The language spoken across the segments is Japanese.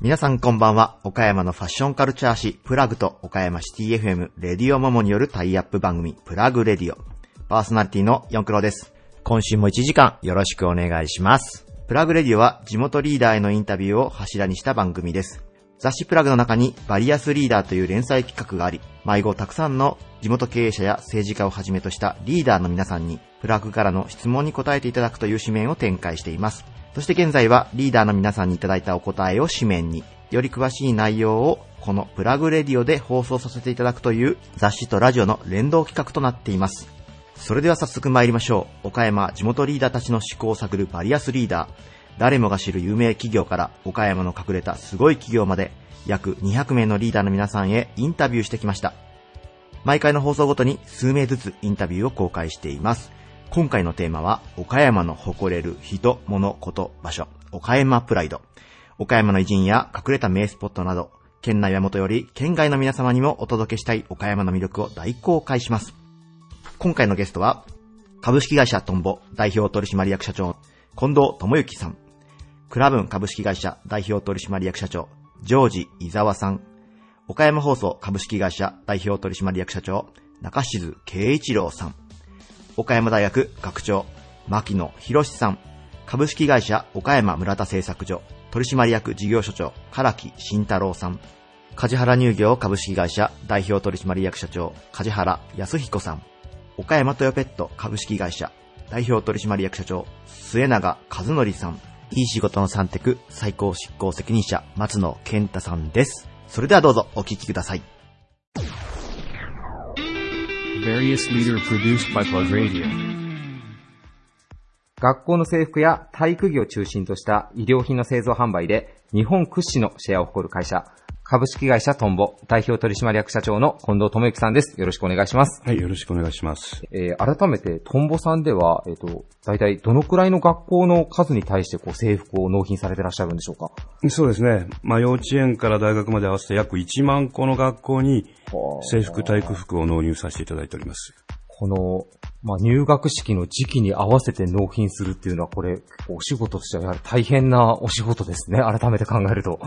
皆さんこんばんは。岡山のファッションカルチャー誌、プラグと岡山シティ FM、レディオモモによるタイアップ番組、プラグレディオ。パーソナリティの四クロです。今週も1時間よろしくお願いします。プラグレディオは地元リーダーへのインタビューを柱にした番組です。雑誌プラグの中にバリアスリーダーという連載企画があり、迷子たくさんの地元経営者や政治家をはじめとしたリーダーの皆さんに、プラグからの質問に答えていただくという紙面を展開しています。そして現在はリーダーの皆さんにいただいたお答えを紙面に、より詳しい内容をこのプラグレディオで放送させていただくという雑誌とラジオの連動企画となっています。それでは早速参りましょう。岡山地元リーダーたちの思考を探るバリアスリーダー。誰もが知る有名企業から岡山の隠れたすごい企業まで約200名のリーダーの皆さんへインタビューしてきました。毎回の放送ごとに数名ずつインタビューを公開しています。今回のテーマは岡山の誇れる人、物、こと、場所、岡山プライド。岡山の偉人や隠れた名スポットなど、県内はもとより県外の皆様にもお届けしたい岡山の魅力を大公開します。今回のゲストは、株式会社トンボ代表取締役社長、近藤智之さん。クラブン株式会社代表取締役社長、ジョージ伊沢さん。岡山放送株式会社代表取締役社長、中静慶一郎さん。岡山大学学長、牧野博さん。株式会社岡山村田製作所、取締役事業所長、唐木慎太郎さん。梶原乳業株式会社代表取締役社長、梶原康彦さん。岡山トヨペット株式会社代表取締役社長、末永和則さん。いい仕事の三テ最高執行責任者、松野健太さんです。それではどうぞお聞きください。Various leader produced by Plug Radio. 学校の制服や体育着を中心とした医療品の製造販売で日本屈指のシェアを誇る会社、株式会社トンボ代表取締役社長の近藤智之さんです。よろしくお願いします。はい、よろしくお願いします。えー改めてトンボさんでは、えっ、と、大体どのくらいの学校の数に対してこう制服を納品されてらっしゃるんでしょうか？そうですね。まあ、幼稚園から大学まで合わせて約1万個の学校に制服、体育服を納入させていただいております。この、まあ、入学式の時期に合わせて納品するっていうのは、これ、お仕事としてはやはり大変なお仕事ですね。改めて考えると。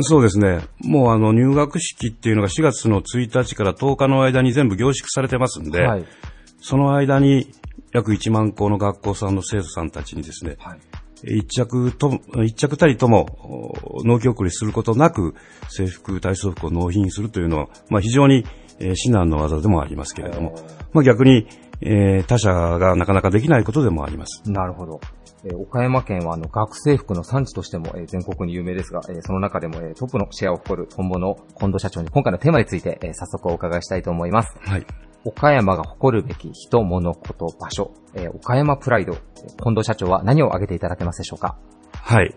そうですね。もうあの入学式っていうのが4月の1日から10日の間に全部凝縮されてますんで、はい。その間に約1万校の学校さんの生徒さんたちにですね、はい。一着と、一着たりともお納期遅れすることなく制服、体操服を納品するというのは、まあ非常に、えー至難の技でもありますけれども、まあ逆に、えー他社がなかなかできないことでもあります。なるほど。えー岡山県はあの学生服の産地としても、えー全国に有名ですが、えーその中でも、えートップのシェアを誇るトンボの近藤社長に今回のテーマについて、えー早速お伺いしたいと思います。はい。岡山が誇るべき人、物、こと、場所、えー岡山プライド、えー近藤社長は何を挙げていただけますでしょうか？はい。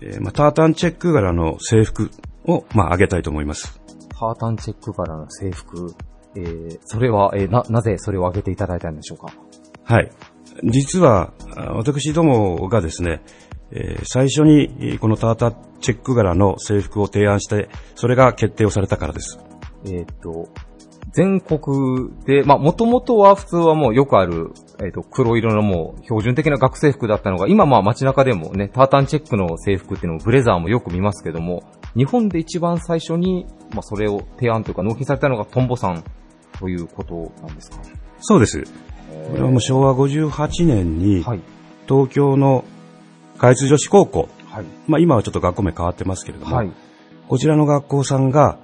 えーまあ、タータンチェック柄の制服を、まあ、上げたいと思います。タータンチェック柄の制服、えーそれは、えーな、なぜそれを挙げていただいたんでしょうか？はい。実は、あ私どもがですね、えー最初にえーこのタータンチェック柄の制服を提案して、それが決定をされたからです。えーっと、全国で、まあ、もともとは普通はもうよくある、えーっと、黒色のもう標準的な学生服だったのが、今まあ街中でもね、タータンチェックの制服っていうのもブレザーもよく見ますけども、日本で一番最初に、まあ、それを提案というか納品されたのがトンボさんということなんですか？そうです。これはもう昭和58年に、はい。東京の海津女子高校、はい。まあ今はちょっと学校名変わってますけれども、はい。こちらの学校さんが、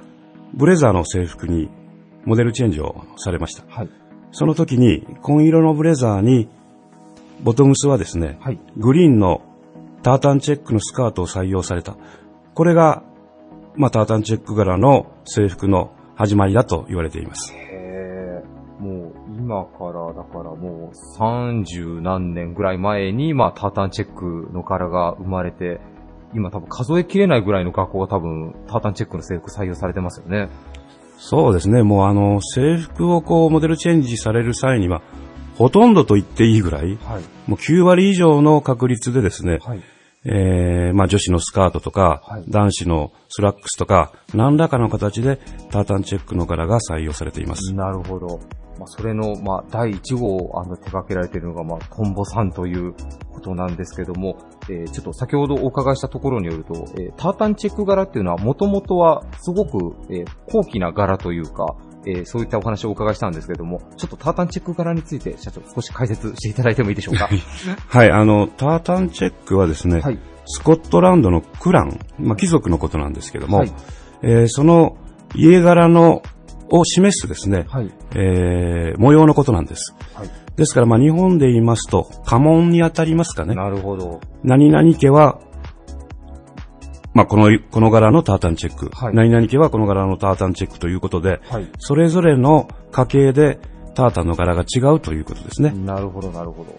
ブレザーの制服にモデルチェンジをされました。はい。その時に、紺色のブレザーに、ボトムスはですね、はい。グリーンのタータンチェックのスカートを採用された。これが、まあ、タータンチェック柄の制服の始まりだと言われています。今から、だからもう三十何年ぐらい前に、まあタータンチェックの柄が生まれて、今多分数えきれないぐらいの学校が多分タータンチェックの制服採用されてますよね。そうですね。もうあの、制服をこう、モデルチェンジされる際には、ほとんどと言っていいぐらい、はい。もう9割以上の確率でですね、はい。えー、まあ女子のスカートとか、はい男子のスラックスとか、何らかの形でタータンチェックの柄が採用されています。なるほど。まあ、それの、まあ、第1号をあの手掛けられているのが、まあ、トンボさんということなんですけども、えーちょっと先ほどお伺いしたところによると、えータータンチェック柄っていうのは、もともとはすごく、えー高貴な柄というか、えーそういったお話をお伺いしたんですけども、ちょっとタータンチェック柄について、社長少し解説していただいてもいいでしょうか？はい、あの、タータンチェックはですね、はい。スコットランドのクラン、まあ貴族のことなんですけども、はい。えーその家柄の、を示すですね、はい。えー模様のことなんです。はい。ですから、まあ日本で言いますと、家紋にあたりますかね。なるほど。何々家は、まあ、この、この柄のタータンチェック。はい何々家はこの柄のタータンチェックということで、はい。それぞれの家系でタータンの柄が違うということですね。なるほど、なるほど。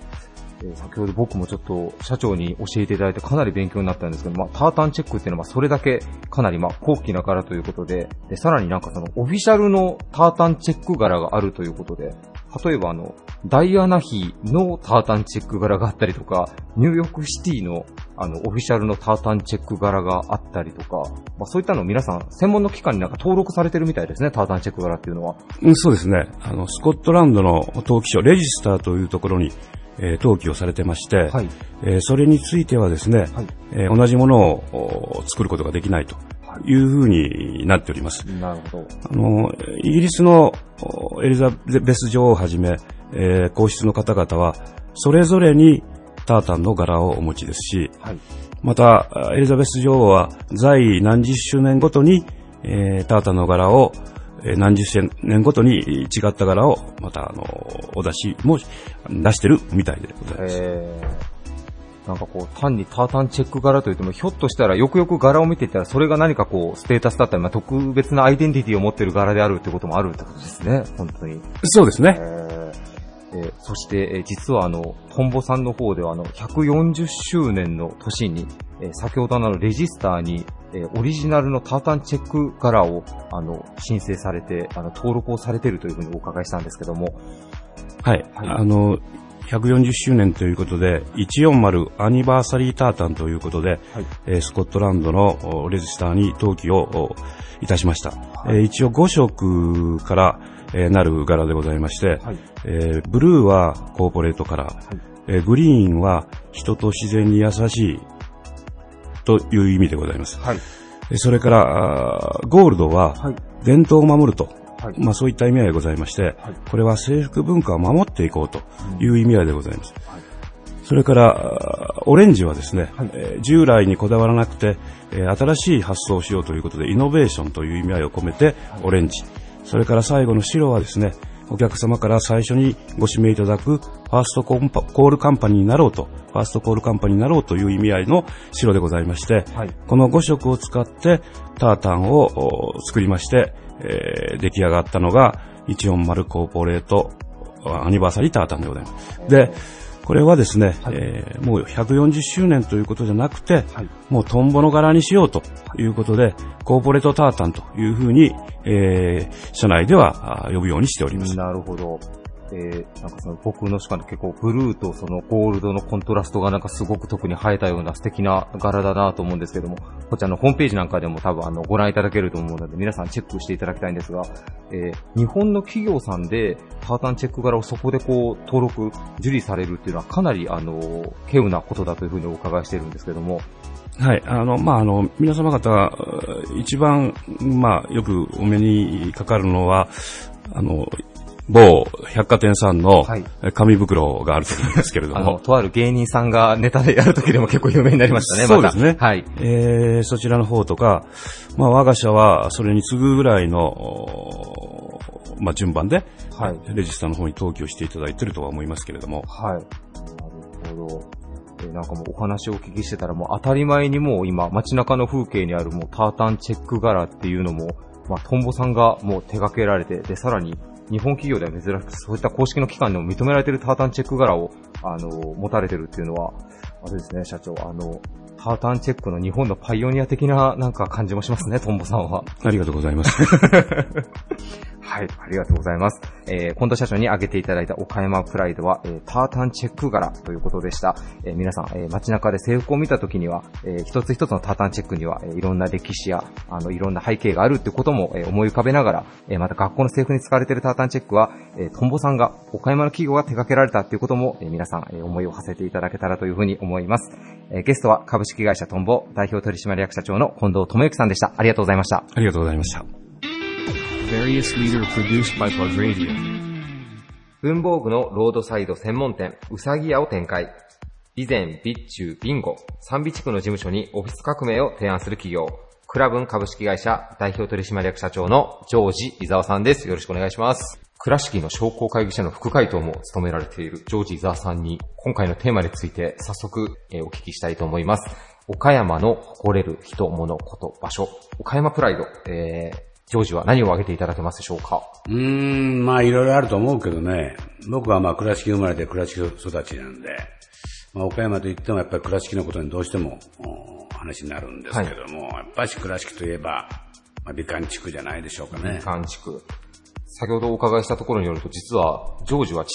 えー先ほど僕もちょっと社長に教えていただいてかなり勉強になったんですけど、まあ、タータンチェックっていうのはそれだけかなりまあ高貴な柄ということで、で、さらになんかそのオフィシャルのタータンチェック柄があるということで、例えばあの、ダイアナ妃のタータンチェック柄があったりとか、ニューヨークシティのあの、オフィシャルのタータンチェック柄があったりとか、まあそういったのを皆さん専門の機関になんか登録されてるみたいですね、タータンチェック柄っていうのは。うんそうですね。あの、スコットランドの登記所、レジスターというところに、えー登記をされてまして、はい。えーそれについてはですね、はい。えー同じものをお作ることができないというふうになっております。なるほど。あの、イギリスのおエリザベス女王をはじめ、えー皇室の方々は、それぞれにタータンの柄をお持ちですし、はい。また、エリザベス女王は在何十周年ごとに、えータータンの柄を、えー何十周年ごとに違った柄を、また、あの、お出しも出してるみたいでございます。えー、なんかこう、単にタータンチェック柄といっても、ひょっとしたらよくよく柄を見ていったら、それが何かこう、ステータスだったり、まあ、特別なアイデンティティを持っている柄であるってこともあるってことですね、本当に。そうですね。えそして、えー実はあの、トンボさんの方ではあの、140周年の年に、えー先ほどのレジスターに、えーオリジナルのタータンチェック柄を、あの、申請されて、あの、登録をされているというふうにお伺いしたんですけども、はい。はいあの、140周年ということで、140アニバーサリータータンということで、はい。えースコットランドのおレジスターに登記をおいたしました。えー一応5色から、えーなる柄でございまして、はい。えーブルーはコーポレートカラー、えーグリーンは人と自然に優しいという意味でございます。はい。えーそれから、ゴールドははい。伝統を守ると、はい。まあそういった意味合いがございまして、はいこれは制服文化を守っていこうという意味合いでございます。はいそれから、オレンジはですね、はいえー従来にこだわらなくて、えー新しい発想をしようということで、イノベーションという意味合いを込めて、オレンジ。それから最後の白はですね、お客様から最初にご指名いただくファーストコールカンパニーになろうと、ファーストコールカンパニーになろうという意味合いの白でございまして、はい。この5色を使ってタータンをお作りまして、えー出来上がったのが140コーポレートアニバーサリータータンでございます。で、これはですね、はいえーもう140周年ということじゃなくて、はい。もうトンボの柄にしようということで、コーポレートタータンというふうに、えー社内ではあ呼ぶようにしております。なるほど。え、なんかその僕の主観で結構ブルーとそのゴールドのコントラストがなんかすごく特に映えたような素敵な柄だなと思うんですけども、こちらのホームページなんかでも多分あのご覧いただけると思うので皆さんチェックしていただきたいんですが、えー日本の企業さんでタータンチェック柄をそこでこう登録、受理されるっていうのはかなりあの、稀有なことだというふうにお伺いしてるんですけども、はい。あの、まあ、あの、皆様方、一番、まあ、よくお目にかかるのは、あの、某百貨店さんのはい紙袋があると思うんですけれどあの、も、とある芸人さんがネタでやるときでも結構有名になりましたね。そうですねはい。えーそちらの方とか、まあ、我が社はそれに次ぐぐらいの、おまあ、順番で、はい。レジスターの方に登記をしていただいているとは思いますけれども、はい。なるほど。えーなんかもうお話をお聞きしてたらもう当たり前にもう今街中の風景にあるもうタータンチェック柄っていうのも、まあトンボさんがもう手掛けられて、でさらに日本企業では珍しくそういった公式の機関でも認められているタータンチェック柄を、あの、持たれてるっていうのは、あれですね、社長、あの、タータンチェックの日本のパイオニア的ななんか感じもしますね、トンボさんは。ありがとうございます。はい、ありがとうございます。えー、近藤社長に挙げていただいた岡山プライドは、えー、タータンチェック柄ということでした。えー、皆さん、えー、街中で制服を見た時には、えー、一つ一つのタータンチェックには、えー、いろんな歴史や、あの、いろんな背景があるってことも、えー、思い浮かべながら、えー、また学校の制服に使われているタータンチェックは、えー、トンボさんが、岡山の企業が手掛けられたっていうことも、えー、皆さん、えー、思いを馳せていただけたらというふうに思います。えー、ゲストは株式会社トンボ代表取締役社長の近藤智之さんでした。ありがとうございました。ありがとうございました。Various leader produced by Plug Radio. 文房具のロードサイド専門店、うさぎ屋を展開。備前、備中、ビンゴ、三備地区の事務所にオフィス革命を提案する企業、クラブン株式会社代表取締役社長のジョージ伊沢さんです。よろしくお願いします。倉敷の商工会議所の副会頭も務められているジョージ伊沢さんに、今回のテーマについて早速、お聞きしたいと思います。岡山の誇れる人、物、こと、場所、岡山プライド、えー、ジョージは何を挙げていただけますでしょうか？うーん、まあいろいろあると思うけどね、僕はまあ倉敷生まれて倉敷育ちなんで、まあ岡山といってもやっぱり倉敷のことにどうしてもお話になるんですけども、やっぱり倉敷といえば、まあ美観地区じゃないでしょうかね。監築。先ほどお伺いしたところによると、実は、ジョージはち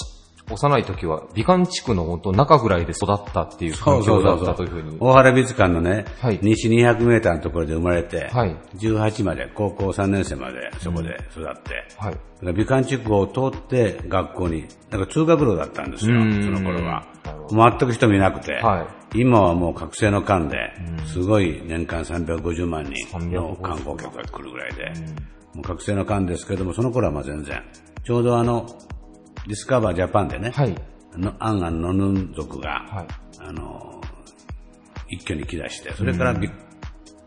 幼い時は、美観地区の本当中ぐらいで育ったっていう環境だったというふうに。大原美術館のね、はい。西200メーターのところで生まれて、はい。18まで、高校3年生までそこで育って、はい。だから美観地区を通って学校に、だから通学路だったんですよ、そうん。の頃は。全く人もいなくて、は今はもう覚醒の間で、すごい年間350万人の観光客が来るぐらいで、もう覚醒の間ですけども、その頃はまあ全然、ちょうどあの、ディスカバージャパンでね、はい。のアンアンノヌン族が、はい。あの、一挙に来だして、それからび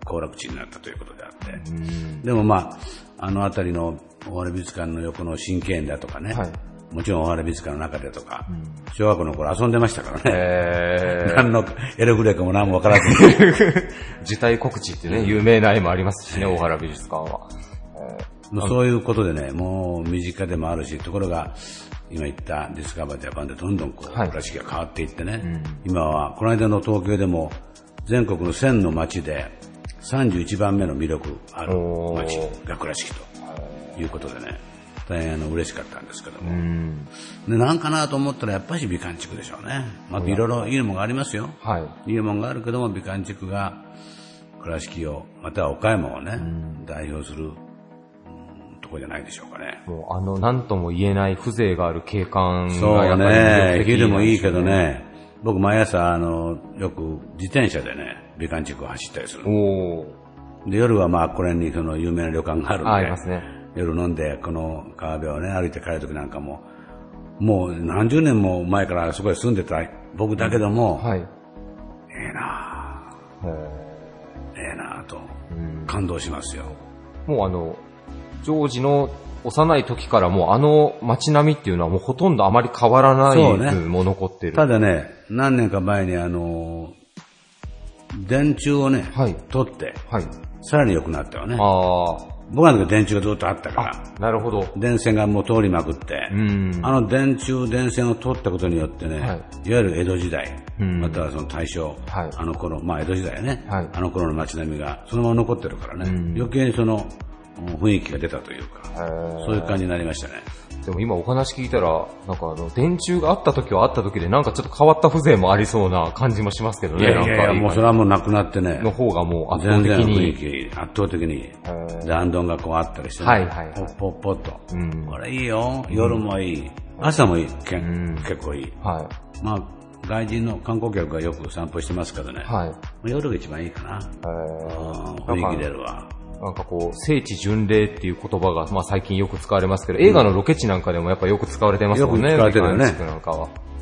行楽地になったということであって、でもまあ、あの辺りの大原美術館の横の新経園だとかね、はい。もちろん大原美術館の中でとか、小学校の頃遊んでましたからね。え 何のエログレかも何もわからずに。ー、受胎告知ってね、有名な絵もありますしね、大原美術館は。もうそういうことでね、もう身近でもあるし、ところが、今言ったディスカバージャパンでどんどんこう、はい倉敷が変わっていってね、今は、この間の東京でも、全国の1000の町で、31番目の魅力ある町が倉敷ということでね、大変あの嬉しかったんですけども。で、なんかなと思ったらやっぱり美観地区でしょうね。まあ、いろいろいいものがありますよ。はい。いいものがあるけども、美観地区が倉敷を、または岡山をね、代表する、うんとこじゃないでしょうかね。もうあの、なんとも言えない風情がある景観そうがやっぱり魅ね力、的昼もいいけどね、僕毎朝、あの、よく自転車でね、美観地区を走ったりする。おー。で、夜はまあ、これにその有名な旅館があるんで、あありますね夜飲んで、この川辺をね、歩いて帰るときなんかも、もう何十年も前からそこに住んでた僕だけども、はい。ええなぁ、ええなぁと、感動しますよ。もうあの、ジョージの幼い時からもうあの街並みっていうのはもうほとんどあまり変わらないそうね。ずも残ってる。ただね、何年か前にあの、電柱をね、はい。取って、はい。さらに良くなったわね。あ僕らの時電柱がずっとあったから、あ、なるほど。電線がもう通りまくって、うん。あの電柱、電線を取ったことによってね、はい。い、わゆる江戸時代、うん。またはその大正、はい。あの頃、まあ江戸時代ね、はい。あの頃の街並みがそのまま残ってるからね、余計にそのうん雰囲気が出たというか、そういう感じになりましたね。でも今お話聞いたら、なんかあの、電柱があった時はあった時でなんかちょっと変わった風情もありそうな感じもしますけどね。いやいやいや、もうそれはもうなくなってね、の方がもう圧倒全的然雰囲に。気、圧倒的に、弾道がこうあったりしてね、はいはいはいポッポッポッと。うんこれいいよ、夜もいい、朝もいい、けん結構いい。はまあ、外人の観光客がよく散歩してますけどね、い。はい。夜が一番いいかな。えうんー雰囲気出るわ。なんかこう、聖地巡礼っていう言葉が、まあ最近よく使われますけど、映画のロケ地なんかでもやっぱよく使われてますもんね。よく使われてるよね。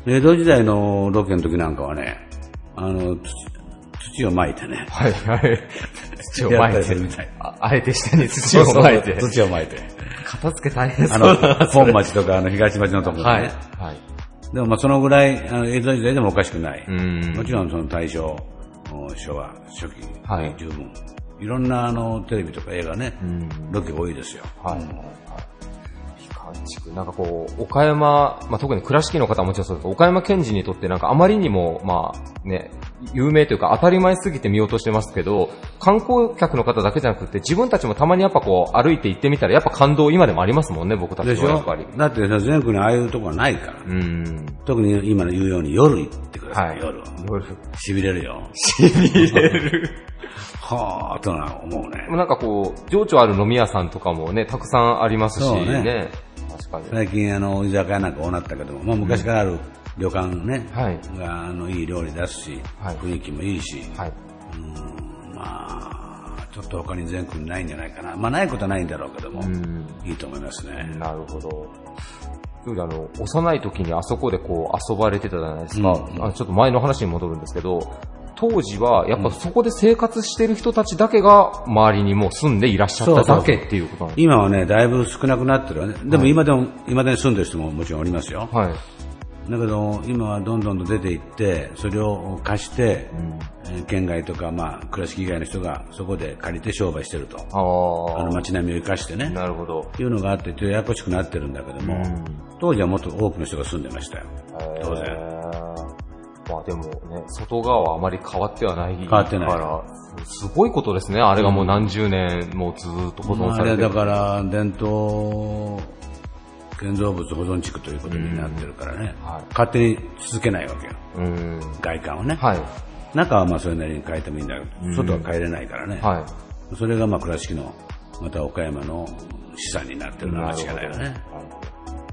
江戸時代のロケの時なんかはね、あの、土土を撒いてね。はいはい。土をやった撒いてみたい。ああえて下に土を撒いて。土を撒いて。片付け大変そうあの本町とかあの東町のところでね。はい。はい。でもまあそのぐらい、あの江戸時代でもおかしくない。うんもちろんその大正、お昭和、初期、はい十分。いろんなあのテレビとか映画ね、ロケが多いですよ。はい。なんかこう、岡山、まあ、特に倉敷の方はもちろんそうですけど、岡山県人にとってなんかあまりにも、まあね、有名というか当たり前すぎて見落としてますけど、観光客の方だけじゃなくて、自分たちもたまにやっぱこう、歩いて行ってみたら、やっぱ感動今でもありますもんね、僕たちはやっぱり。だってさ全国にああいうとこはないから。うん。特に今の言うように夜行ってください、はい。夜。夜。痺れるよ。痺れる。はぁーとな思うね。なんかこう、情緒ある飲み屋さんとかもね、たくさんありますしねね。確かに。最近あの、居酒屋なんか多なったけども、まあ昔からある旅館ね、はいがあの、いい料理出すし、はい雰囲気もいいし、はい。まあ、ちょっと他に全国にないんじゃないかな。まあないことはないんだろうけども、うん。いいと思いますね。なるほど。あの、幼い時にあそこでこう遊ばれてたじゃないですか。うんあのちょっと前の話に戻るんですけど、当時はやっぱそこで生活してる人たちだけが周りにもう住んでいらっしゃっただけっていうことなんです今はね、だいぶ少なくなってるわね。でも今でも、今でに住んでる人ももちろんおりますよ。はい。だけど、今はどんどんと出ていって、それを貸して、えー県外とか、まあ、倉敷以外の人がそこで借りて商売してると。ああの街並みを生かしてあ、ね。なるほど。いうのがあって、ややこしくなってるんだけども、当時はもっと多くの人が住んでましたよ。当然。えーまあでもね、外側はあまり変わってはない変わってないから、すごいことですね。あれがもう何十年もずっと保存されてる。だから、伝統建造物保存地区ということになってるからね、はい勝手に続けないわけよ。うん。外観をね。はい。中はまあそれなりに変えてもいいんだけど、外は変えれないからね。はい。それがまあ倉敷の、また岡山の資産になってるのは間違いないよね。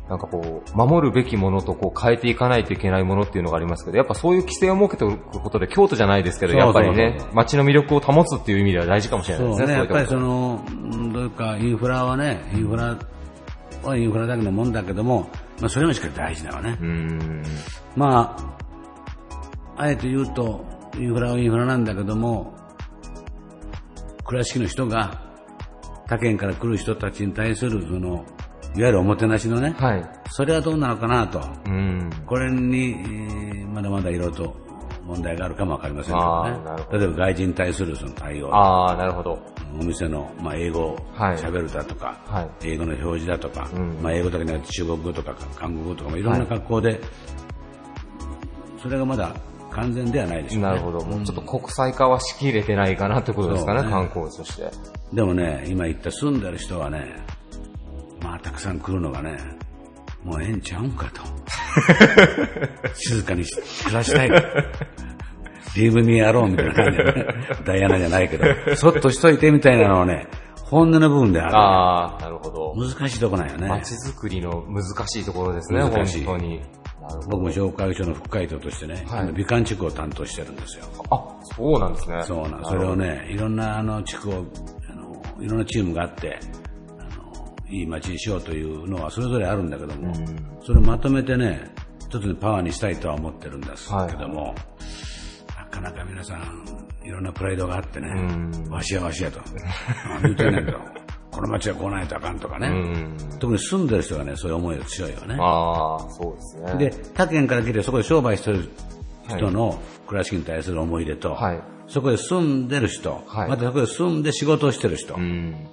なんかこう、守るべきものとこう変えていかないといけないものっていうのがありますけど、やっぱそういう規制を設けておくことで、京都じゃないですけど、やっぱりね、街の魅力を保つっていう意味では大事かもしれないですね。そうね、やっぱりその、どういうか、インフラはね、インフラはインフラだけのもんだけども、まあそれもしっかり大事だわね。うん。まあ、あえて言うと、インフラはインフラなんだけども、倉敷の人が他県から来る人たちに対する、その、いわゆるおもてなしのね、はい。それはどうなのかなと。うん。これに、えーまだまだいろいろと問題があるかもわかりませんけどね。例えば外人に対するその対応。ああ、なるほど。お店の、まあ、英語をはい喋るだとか、はい英語の表示だとか、うんまあ、英語だけじゃなくて中国語とか韓国語とか、まあ、いろんな格好で、それがまだ完全ではないでしょうね。なるほど。もうちょっと国際化はしきれてないかなってことですかね、ね観光地として。でもね、今言った住んでる人はね、まあ、たくさん来るのがね、もうええんちゃうんかと。静かに暮らしたい。リーブミーアローンみたいな感じでね、ダイアナじゃないけど、そっとしといてみたいなのはね、本音の部分である。ああ、なるほど。難しいとこなんよね。街づくりの難しいところですね、難しい本当に。なるほど。僕も紹介所の副会長としてね、はい今美観地区を担当してるんですよ。あ、そうなんですね。そうなん、それをね、いろんなあの地区を、あのいろんなチームがあって、いい街にしようというのはそれぞれあるんだけども、それをまとめてね、一つのパワーにしたいとは思ってるんですけども、なかなか皆さん、いろんなプライドがあってね、わしやわしやと。あ言うてんねんけど、この街はこうないとあかんとかね、うん。特に住んでる人がね、そういう思いが強いよね。ああ、そうですね。で、他県から来てそこで商売してる人の倉敷に対する思い入れと、はいそこで住んでる人、はいまたそこで住んで仕事をしてる人う、ん。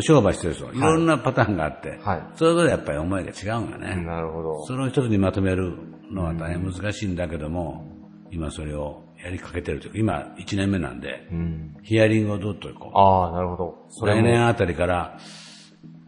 商売してる人、いろんなパターンがあって、はいそれぞれやっぱり思いが違うんよね。なるほど。それを一つにまとめるのは大変難しいんだけども、今それをやりかけてるというか、今1年目なんで、うん。ヒアリングをどっとこう、ああ、なるほど。それ来も年あたりから、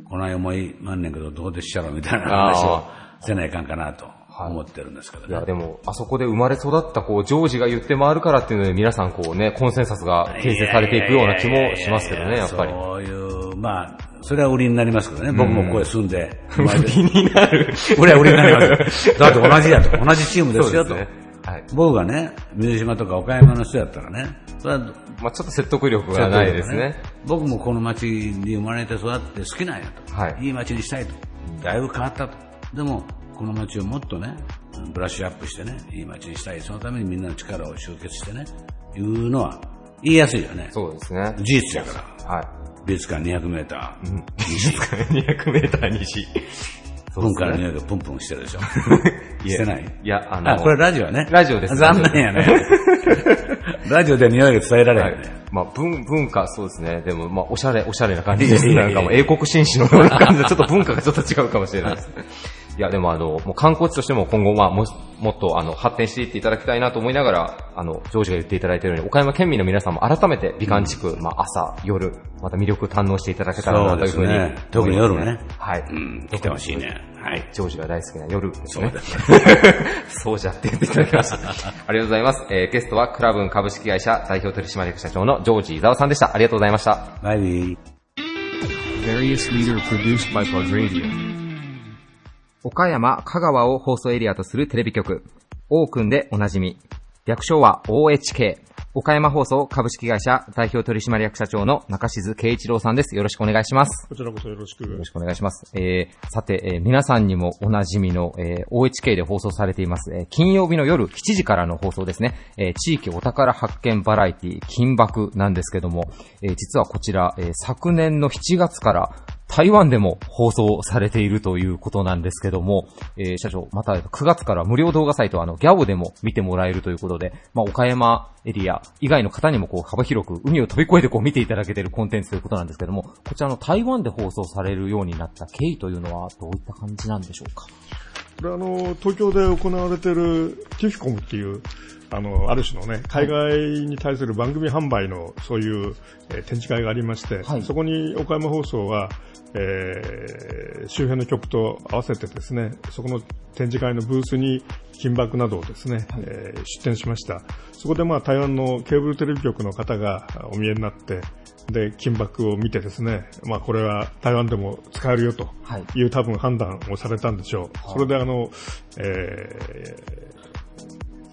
こない思いまんねんけど、どうでっしゃろみたいな話をせないかんかなと思ってるんですけどね。いや、でも、あそこで生まれ育った、こう、ジョージが言って回るからっていうので、皆さん、こうね、コンセンサスが形成されていくような気もしますけどね、やっぱり。そういう、まあ、それは売りになりますけどね。僕もここへ住んで、売気になる。りは売りになります。だって同じやと。同じチームですよと。ね。はい。僕がね、水島とか岡山の人やったらね、それはまあちょっと説得力がないですね。僕もこの町に生まれて育って好きなんやと。はいいい町にしたいと。だいぶ変わったと。でも、この町をもっとね、ブラッシュアップしてね、いい町にしたい。そのためにみんなの力を集結してね、いうのは言いやすいよね。そうですね。事実やから。はい。美術館200メーター。200メーター西。そうね文化の匂いがプンプンしてるでしょ。してない？いや、あの、あ、これラジオね。ラジオです残念やね。ラジオで匂いが伝えられへんね。まあ、文、文化、そうですね。でも、まあ、おしゃれ、おしゃれな感じです。なんかもう、英国紳士のような感じで、ちょっと文化がちょっと違うかもしれないです。いや、でもあの、もう観光地としても今後、まあ、も、もっとあの、発展していっていただきたいなと思いながら、あの、ジョージが言っていただいたように、岡山県民の皆さんも改めて美観地区、まあ、朝、夜、また魅力堪能していただけたらなというふうにそうですね特に夜ねはい。うん、来てほしいね。はい。ジョージが大好きな夜ですね。そうです そうじゃって言っていただきました。ありがとうございます。えー、ゲストはクラブン株式会社代表取締役社長のジョージ伊沢さんでした。ありがとうございました。バイビー。岡山、香川を放送エリアとするテレビ局、オークンでおなじみ。略称は OHK。岡山放送株式会社代表取締役社長の中静圭一郎さんです。よろしくお願いします。こちらこそよろしく。よろしくお願いします。えー、さて、えー皆さんにもおなじみの、えー OHK で放送されています、えー金曜日の夜7時からの放送ですね。えー地域お宝発見バラエティ、金箔なんですけども、えー実はこちら、えー昨年の7月から台湾でも放送されているということなんですけども、えー社長、また9月から無料動画サイト、あの、ギャオでも見てもらえるということで、まあ、岡山エリア以外の方にもこう幅広く海を飛び越えてこう見ていただけているコンテンツということなんですけども、こちらの台湾で放送されるようになった経緯というのはどういった感じなんでしょうか？これあの、東京で行われているティフコムっていう、あの、ある種のね、海外に対する番組販売のそういう、えー展示会がありまして、はい。そこに岡山放送は、えー周辺の局と合わせてですね、そこの展示会のブースに金箔などをですね、えー出展しました。そこでまあ台湾のケーブルテレビ局の方がお見えになって、で、金箔を見てですね、まあこれは台湾でも使えるよとはいいう多分判断をされたんでしょう。それであの、えー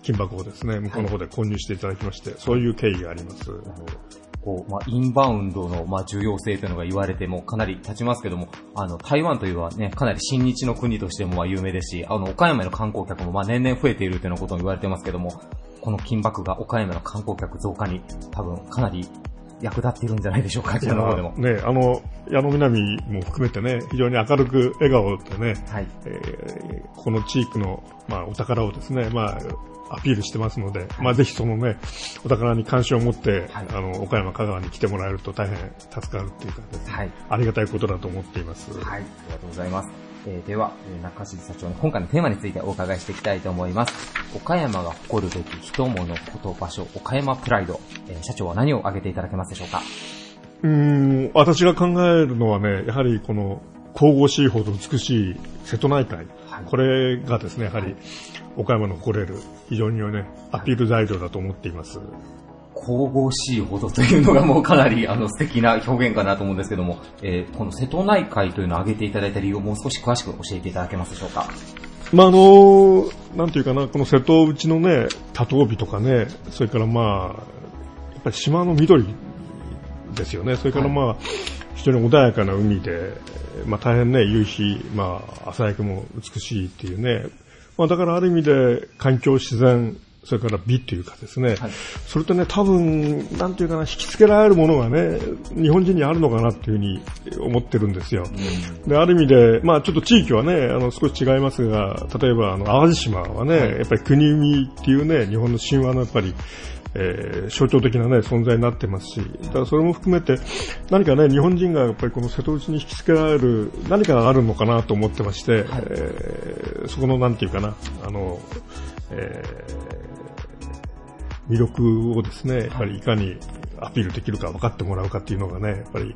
金箔をですね、向こうの方で購入していただきまして、そういう経緯があります。こう、まあ、インバウンドの、まあ、重要性というのが言われてもかなり経ちますけども、あの、台湾というのはね、かなり親日の国としてもまあ有名ですし、あの、岡山への観光客もまあ年々増えているというようなことも言われてますけども、この金箔が岡山の観光客増加に多分かなり役立っているんじゃないでしょうか、あちらの方でも。ね、あの、矢野南も含めてね、非常に明るく笑顔でね、はい。えーこの地域の、まあ、お宝をですね、まあ、アピールしてますので、まあ、ぜひそのね、お宝に関心を持って、はいあの、岡山、香川に来てもらえると大変助かるっていうかね、はい。ありがたいことだと思っています。はい、ありがとうございます。えーでは、えー中静社長に今回のテーマについてお伺いしていきたいと思います。岡山が誇るべき人物、こと、場所、岡山プライド。えー社長は何を挙げていただけますでしょうか？うーん、私が考えるのはね、やはりこの、神々しいほど美しい瀬戸内海。はいこれがですね、やはり、岡山の誇れる、非常にね、アピール材料だと思っています。神々しいほどというのがもうかなりあの素敵な表現かなと思うんですけども、えーこの瀬戸内海というのを挙げていただいた理由をもう少し詳しく教えていただけますでしょうか？まあ、あの、なんていうかな、この瀬戸内のね、多頭尾とかね、それからまあ、やっぱり島の緑ですよね。それからまあ、非常に穏やかな海で、まあ大変ね、夕日、まあ朝焼けも美しいっていうね。まあだからある意味で環境自然、それから美というかですね、はい。それとね、多分、なんていうかな、引きつけられるものがね、日本人にあるのかなっていうふうに思ってるんですよ。で、ある意味で、まあちょっと地域はね、あの少し違いますが、例えばあの淡路島はね、やっぱり国海っていうね、日本の神話のやっぱり、えー象徴的なね、存在になってますし、だからそれも含めて、何かね、日本人がやっぱりこの瀬戸内に引きつけられる何かがあるのかなと思ってまして、えーそこのなんていうかな、あの、えー魅力をですね、やっぱりいかにアピールできるか分かってもらうかっていうのがね、やっぱり、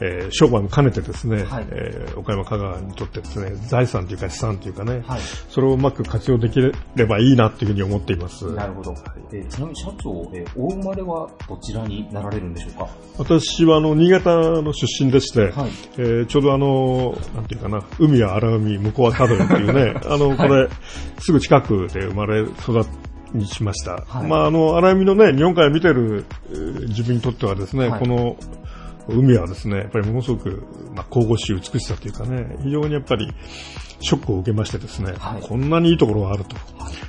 えー商売も兼ねてですね、はい。えー岡山香川にとってですね、財産というか資産というかね、はい。それをうまく活用できればいいなっていうふうに思っています。なるほど。えーちなみに社長、えーお生まれはどちらになられるんでしょうか？私はあの、新潟の出身でして、はい。えーちょうどあの、なんていうかな、海は荒海、向こうは角っていうね、あの、これ、すぐ近くで生まれ育にしました。はい。まあ、あの、荒海のね、日本海を見てるえー自分にとってはですね、はい。この、海はですね、やっぱりものすごく、まあ、神々しい美しさというかね、非常にやっぱり、ショックを受けましてですね、はいこんなにいいところがあると。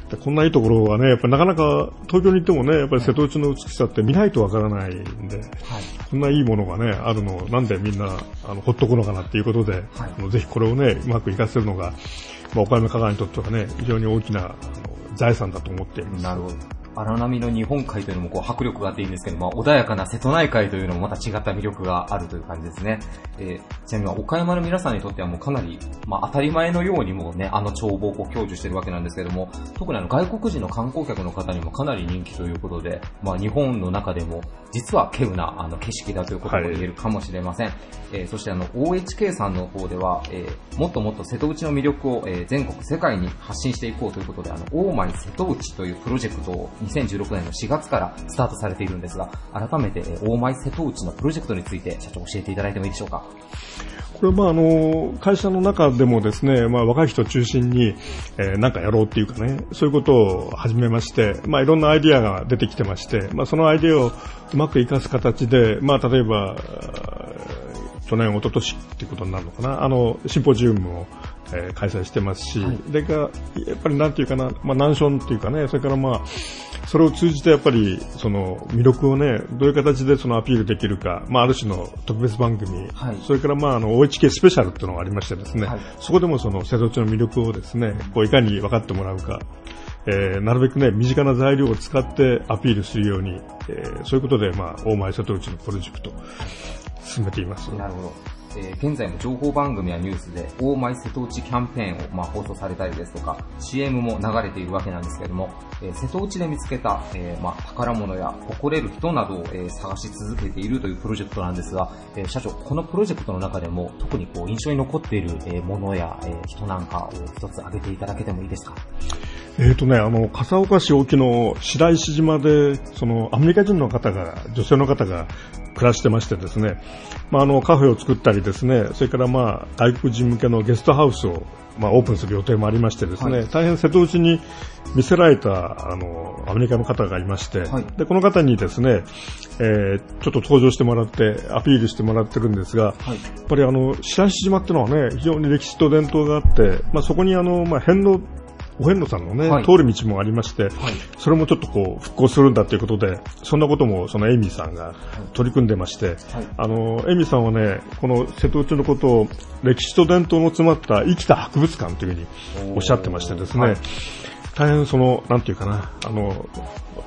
でこんないいところはね、やっぱりなかなか東京に行ってもね、やっぱり瀬戸内の美しさって見ないとわからないんで、こんないいものがね、あるのをなんでみんな、あの、ほっとくのかなっていうことで、あのぜひこれをね、うまく活かせるのが、まあ、岡山香川にとってはね、非常に大きな、あの財産だと思っています。なるほど。荒波の日本海というのもこう迫力があっていいんですけど、まあ、穏やかな瀬戸内海というのもまた違った魅力があるという感じですね。えーちなみに岡山の皆さんにとってはもうかなり、まあ、当たり前のようにもうね、あの眺望をこう享受してるわけなんですけども、特にあの外国人の観光客の方にもかなり人気ということで、まあ、日本の中でも実は稀有なあの景色だということも言えるかもしれません。えーそしてあの OHK さんの方では、えーもっともっと瀬戸内の魅力を、えー全国世界に発信していこうということで、あの、オーマイ瀬戸内というプロジェクトを2016年の4月からスタートされているんですが、改めて、えーオーマイ瀬戸内のプロジェクトについて社長教えていただいてもいいでしょうか？これまああの、会社の中でもですね、まあ若い人を中心に、えーかやろうっていうかね、そういうことを始めまして、まあいろんなアイディアが出てきてまして、まあそのアイディアをうまく活かす形で、まあ例えば、去年、一昨年っていうことになるのかな、あの、シンポジウムを、えー開催してますし、でか、やっぱりなんていうかな、まあ、難所っていうかね、それからまあ、それを通じてやっぱり、その、魅力をね、どういう形でそのアピールできるか、まあ、ある種の特別番組、はいそれからまあ、あの、OHK スペシャルっていうのがありましてですね、はいそこでもその、瀬戸内の魅力をですね、こう、いかに分かってもらうか、えーなるべくね、身近な材料を使ってアピールするように、えーそういうことで、まあ、大前瀬戸内のプロジェクト、進めています。なるほど。えー現在も情報番組やニュースで、オーマイ瀬戸内キャンペーンを、まあ、放送されたりですとか、CM も流れているわけなんですけれども、えー瀬戸内で見つけた、えーまあ、宝物や誇れる人などを、え探し続けているというプロジェクトなんですが、えー社長、このプロジェクトの中でも特にこう印象に残っている、えーものや、えー人なんかを一つ挙げていただけてもいいですか？えーとね、あの、笠岡市沖の白石島で、その、アメリカ人の方が、女性の方が暮らしてましてですね、まあ、あの、カフェを作ったりですね、それからまあ、外国人向けのゲストハウスを、まあ、オープンする予定もありましてですね、大変瀬戸内に見せられた、あの、アメリカの方がいまして、はいで、この方にですね、えーちょっと登場してもらって、アピールしてもらってるんですが、はい。やっぱりあの、白石島ってのはね、非常に歴史と伝統があって、まあそこにあの、まあ遍路、お遍路さんのね、はい。通る道もありまして、それもちょっとこう、復興するんだということで、そんなこともそのエイミーさんが取り組んでまして、あの、エイミーさんはね、この瀬戸内のことを歴史と伝統の詰まった生きた博物館というふうにおっしゃってましてですね、はい。大変その、なんていうかな、あの、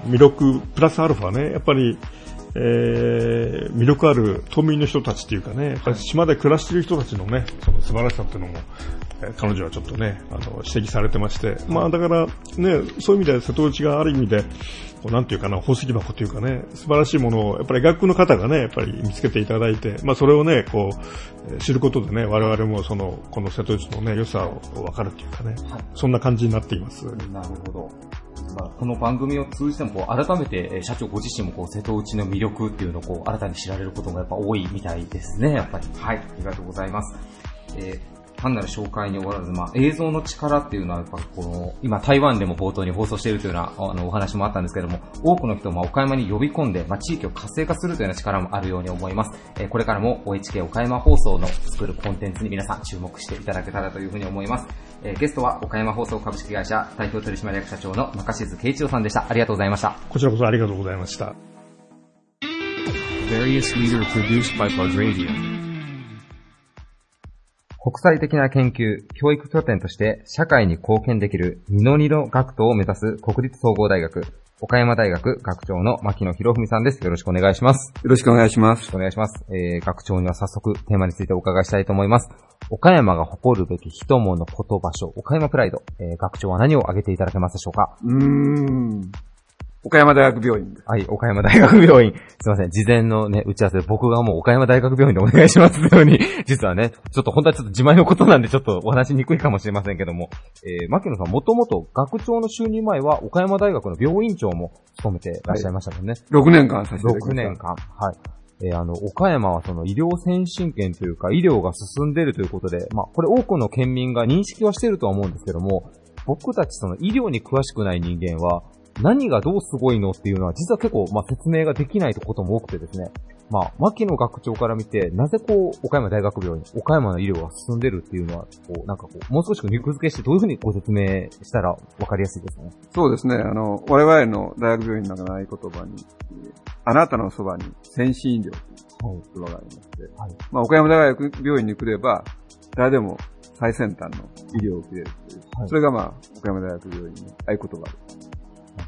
魅力、プラスアルファね、やっぱり、えー魅力ある島民の人たちっていうかね、島で暮らしている人たちのね、その素晴らしさっていうのも、えー彼女はちょっとね、あの、指摘されてまして、まあだからね、そういう意味で瀬戸内がある意味で、こうなんていうかな、宝石箱というかね、素晴らしいものを、やっぱり外国の方がね、やっぱり見つけていただいて、まあそれをね、こう、知ることでね、我々もその、この瀬戸内のね、良さを分かるっていうかね、そんな感じになっています。なるほど。まあ、この番組を通じてもこう改めて社長ご自身もこう瀬戸内の魅力っていうのをこう新たに知られることがやっぱ多いみたいですね、やっぱり。はい、ありがとうございます。えー単なる紹介に終わらず、まあ、映像の力っていうのは、やっぱこの、今台湾でも冒頭に放送しているというようなあのお話もあったんですけども、多くの人をまあ岡山に呼び込んで、まあ、地域を活性化するというような力もあるように思います。えーこれからも OHK 岡山放送の作るコンテンツに皆さん注目していただけたらというふうに思います。えーゲストは岡山放送株式会社代表取締役社長の中静圭一郎さんでした。ありがとうございました。こちらこそありがとうございました。国際的な研究、教育拠点として社会に貢献できるミノニロ学徒を目指す国立総合大学、岡山大学学長の牧野博文さんです。よろしくお願いします。よろしくお願いします。お願いします。えー、学長には早速テーマについてお伺いしたいと思います。岡山が誇るべき人物こと場所、岡山プライド。えー、学長は何を挙げていただけますでしょうか？うーん。岡山大学病院です。はい、岡山大学病院。すいません、事前のね、打ち合わせで僕がもう岡山大学病院でお願いしますように、実はね、ちょっと本当はちょっと自前のことなんでちょっとお話しにくいかもしれませんけども、えー、牧野さんもともと学長の就任前は岡山大学の病院長も務めてらっしゃいましたもんね。6年間させていただき6ました。年間。はい。えーあの、岡山はその医療先進権というか医療が進んでいるということで、まあ、これ多くの県民が認識はしているとは思うんですけども、僕たちその医療に詳しくない人間は、何がどうすごいのっていうのは実は結構、まあ、説明ができないことも多くてですね、まあ、牧野学長から見て、なぜこう、岡山大学病院、岡山の医療が進んでるっていうのは、こう、なんかこう、もう少し肉付けして、どういうふうにご説明したら分かりやすいですかね。そうですね。あの、我々の大学病院の中の合言葉に、あなたのそばに先進医療という言葉がありまして、はいまあ、岡山大学病院に来れば、誰でも最先端の医療を受けれるという、はいそれがまあ、岡山大学病院の合言葉です。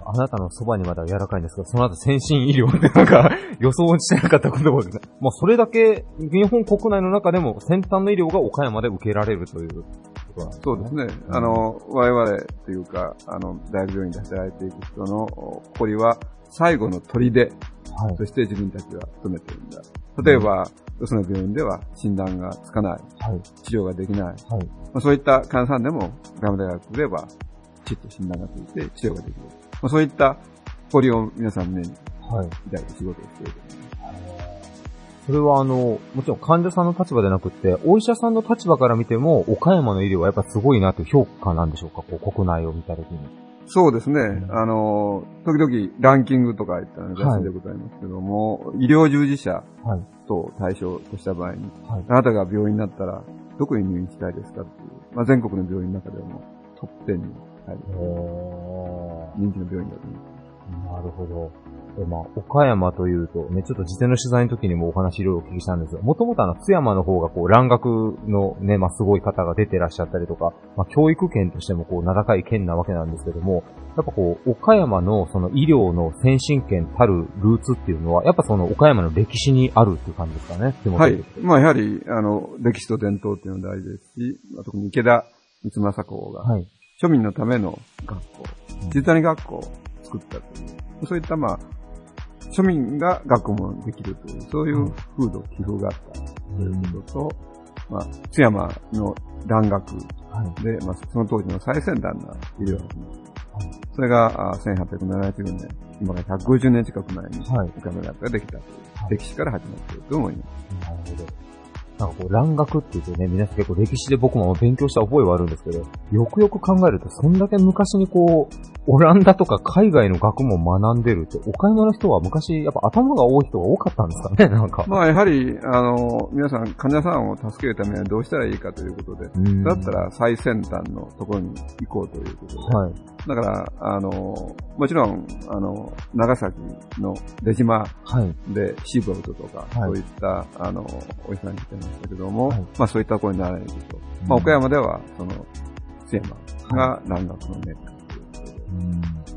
あなたのそばにまだ柔らかいんですが、その後先進医療ってなんか 予想してなかった言葉ですね。まあそれだけ日本国内の中でも先端の医療が岡山で受けられるというね。そうですね。あの、我々というか、あの、大学病院で働いていく人の誇りは、最後の砦はい。として自分たちは務めているんだ。例えば、よその病院では診断がつかない、はい。治療ができない、はい。まあ、そういった患者さんでも、岡山大学では、きちっと診断がついて治療ができる。まあ、そういった誇りを皆さんね、はい。抱いて仕事をしている。それはあの、もちろん患者さんの立場でなくって、お医者さんの立場から見ても、岡山の医療はやっぱすごいなという評価なんでしょうかこう国内を見たときに。そうですね。あの、時々ランキングとか言ったら雑誌でございますけども、医療従事者はい。と対象とした場合に、はいあなたが病院になったら、どこに入院したいですかっていう、まあ、全国の病院の中でもトップ10に入るお人気の病院だと思います。なるほど。でまあ、岡山というと、ね、ちょっと事前の取材の時にもお話いろいろお聞きしたんですが、もともとあの、津山の方がこう、蘭学のね、まあ、すごい方が出てらっしゃったりとか、まあ、教育圏としてもこう、名高い県なわけなんですけども、やっぱこう、岡山のその医療の先進権たるルーツっていうのは、やっぱその岡山の歴史にあるっていう感じですかね。はい。まあ、やはり、あの、歴史と伝統っていうのは大事ですし、まあ特に池田三正公が、はい。庶民のための学校、実谷学校を作ったという、そういったまあ、庶民が学校もできるという、そういう風土、気風があった。ということと、まあ、津山の蘭学はい。で、まあ、その当時の最先端な医療。が始まったそれがあ1870年、今から150年近く前に、はい。岡山大学ができたという。歴史から始まっていると思います。なるほど。なんかこう、蘭学って言ってね、皆さん結構歴史で僕も勉強した覚えはあるんですけど、よくよく考えると、そんだけ昔にこう、オランダとか海外の学問を学んでるって、岡山の人は昔、やっぱ頭が多い人が多かったんですかね、なんか。まあ、やはり、あの、皆さん、患者さんを助けるためにはどうしたらいいかということで、うんだったら最先端のところに行こうということで、はい。だから、あの、もちろん、あの、長崎の出島はい。でシーボルトとか、はいそういった、あの、お医者さんに来てましたけども、はいまあそういったところになられると。まあ岡山では、その、津山が蘭学のメッカ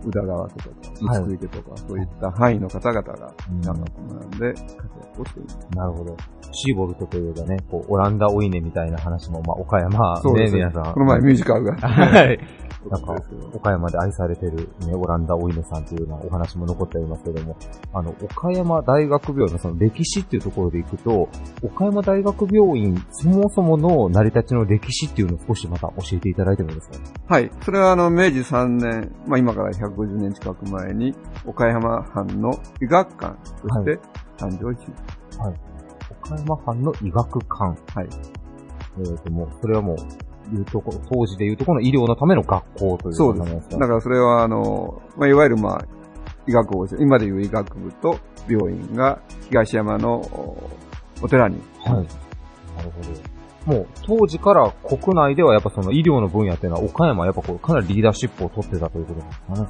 宇田川家とか、はい。三つ池とか、そういった範囲の方々がうん。蘭学を学んで活躍をしています。なるほど。シーボルトといえばね、こう、オランダオイネみたいな話も、まあ、岡山ね、そうです皆さん。この前ミュージカルが。はい。なんか岡山で愛されてるね、オランダオイネさんというようなお話も残っておりますけども、あの、岡山大学病院のその歴史っていうところでいくと、岡山大学病院そもそもの成り立ちの歴史っていうのを少しまた教えていただいてもいいですか？はい。それはあの、明治3年、まあ今から150年近く前に、岡山藩の医学館として誕生し、岡山藩の医学館。はい。えーと、もう、それはもう、いうところ、当時でいうところの医療のための学校というそうです。だからそれはあの、まあいわゆるまあ、医学部、今でいう医学部と病院が東山のおお寺に。はい。なるほど。もう、当時から国内ではやっぱその医療の分野っていうのは岡山はやっぱこう、かなりリーダーシップを取ってたということですかね。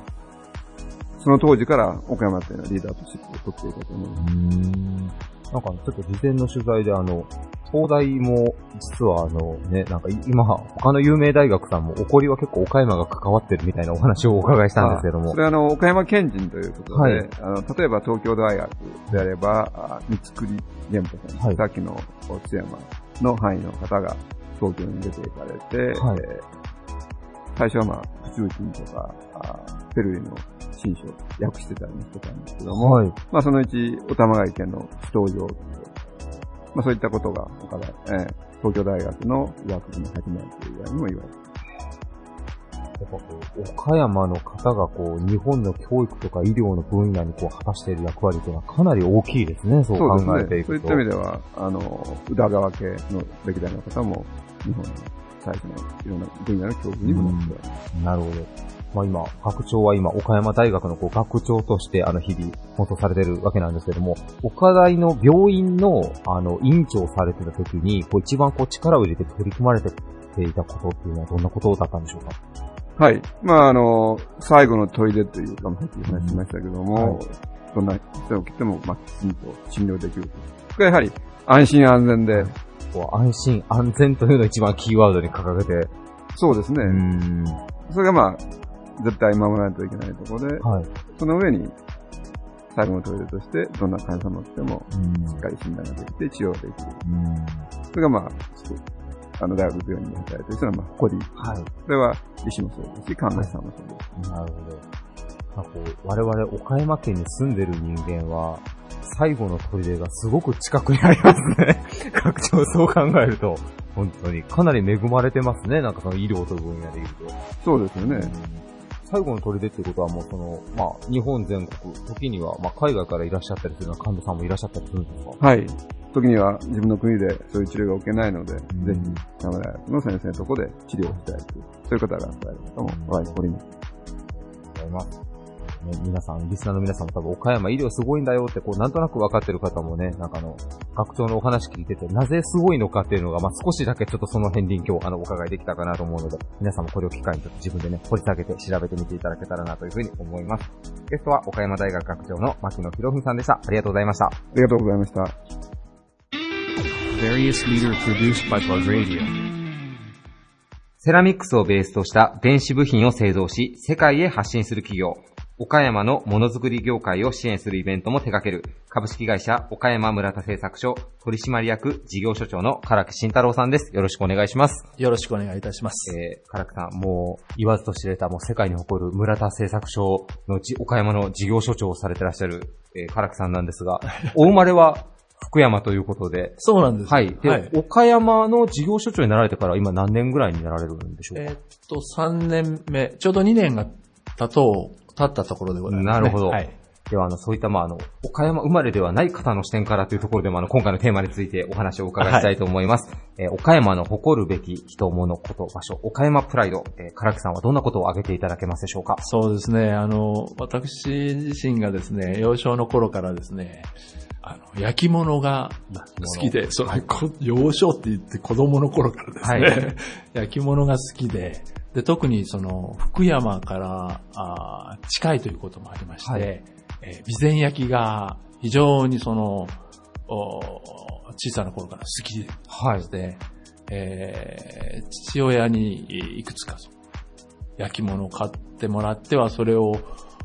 その当時から岡山っていうのはリーダーシップを取っていたと思います。うん。なんか、ちょっと事前の取材であの、東大も、実はあのね、なんか今、他の有名大学さんも、怒りは結構岡山が関わってるみたいなお話をお伺いしたんですけどもそ。れはあの、岡山県人ということで、はいあの、例えば東京大学であれば、あ三つくり玄歩さん、はいさっきの津山の範囲の方が東京に出ていかれて、はいえー最初はまあ、普通人とか、あペルーの新書を訳してたりもしてたんですけども、はい。まあそのうち、お玉貝県の首都上まあそういったことが、岡田えー東京大学の医学部の始まりというぐらいにも言われてやっぱこう、岡山の方がこう、日本の教育とか医療の分野にこう、果たしている役割というのはかなり大きいですね、そう考そうですね。えていくと。そういった意味では、あの、宇田川系の歴代の方も、日本の最初のいろんな分野の教授にもなっております。なるほど。まあ今、学長は今、岡山大学のこう学長として、あの、日々、放送されてるわけなんですけども、岡大の病院の、あの、院長をされてた時に、こう一番こう力を入れて取り組まれていたことっていうのはどんなことだったんでしょうか？はい。まあ、あの、最後のトイレというか、さっき話しましたけども、どんな人が来ても、まあ、きちんと診療できると。これやはり、安心安全で、こう安心、安全というのを一番キーワードに掲げて、そうですね。ん。それがまあ、絶対守らないといけないところで、はい。その上に、最後のトイレとして、どんな患者様が来ても、うんしっかり診断ができて治療ができる。うん。それがまあ、あの、大学病院で働いてる人の、まあ、誇り。はい。それは、医師もそうですし、看護師さんもそうです。なるほど。まあ、こう、我々岡山県に住んでる人間は、最後の砦がすごく近くにありますね。学長そう考えると、本当に。かなり恵まれてますね。なんかその医療という分野で言うと。そうですよね。最後の砦っていうことはもうその、まあ、日本全国、時には、まあ、海外からいらっしゃったりするような患者さんもいらっしゃったりするんですか？はい。時には自分の国でそういう治療が受けないので、んぜひ、名古屋の先生のところで治療したいという、そういう方がおられる方もおられおります。ございます。ね、皆さん、リスナーの皆さんも多分岡山医療すごいんだよって、こう、なんとなく分かってる方もね、なんかあの、学長のお話聞いてて、なぜすごいのかっていうのが、まあ、少しだけちょっとその辺臨機をあの、お伺いできたかなと思うので、皆さんもこれを機会にちょっと自分でね、掘り下げて調べてみていただけたらなというふうに思います。ゲストは岡山大学学長の牧野博文さんでした。ありがとうございました。ありがとうございました。Various leader produced by Plug Radio. セラミックスをベースとした電子部品を製造し、世界へ発信する企業。岡山のものづくり業界を支援するイベントも手掛ける、株式会社岡山村田製作所取締役事業所長の唐木慎太郎さんです。よろしくお願いします。よろしくお願いいたします。えー、唐木さん、もう言わずと知れたもう世界に誇る村田製作所のじ岡山の事業所長をされてらっしゃる、えー、唐木さんなんですが、お生まれは福山ということで、そうなんです。はい。で、はい岡山の事業所長になられてから今何年ぐらいになられるんでしょうか？えーっと、3年目、ちょうど2年が経とう、経ったところでございます、ね。なるほど。はい。では、あの、そういった、まあ、あの、岡山生まれではない方の視点からというところでも、あの、今回のテーマについてお話をお伺いしたいと思います。えー岡山の誇るべき人、物、こと、場所、岡山プライド、えー、唐木さんはどんなことを挙げていただけますでしょうか？そうですね。あの、私自身がですね、幼少の頃からですね、あの、焼き物が好きで、その、こ幼少って言って子供の頃からですね、はい 焼き物が好きで、で、特にその、福山からあー近いということもありまして、はいえー備前焼きが非常にその、お小さな頃から好きではい。えー父親にいくつか焼き物を買ってもらっては、それを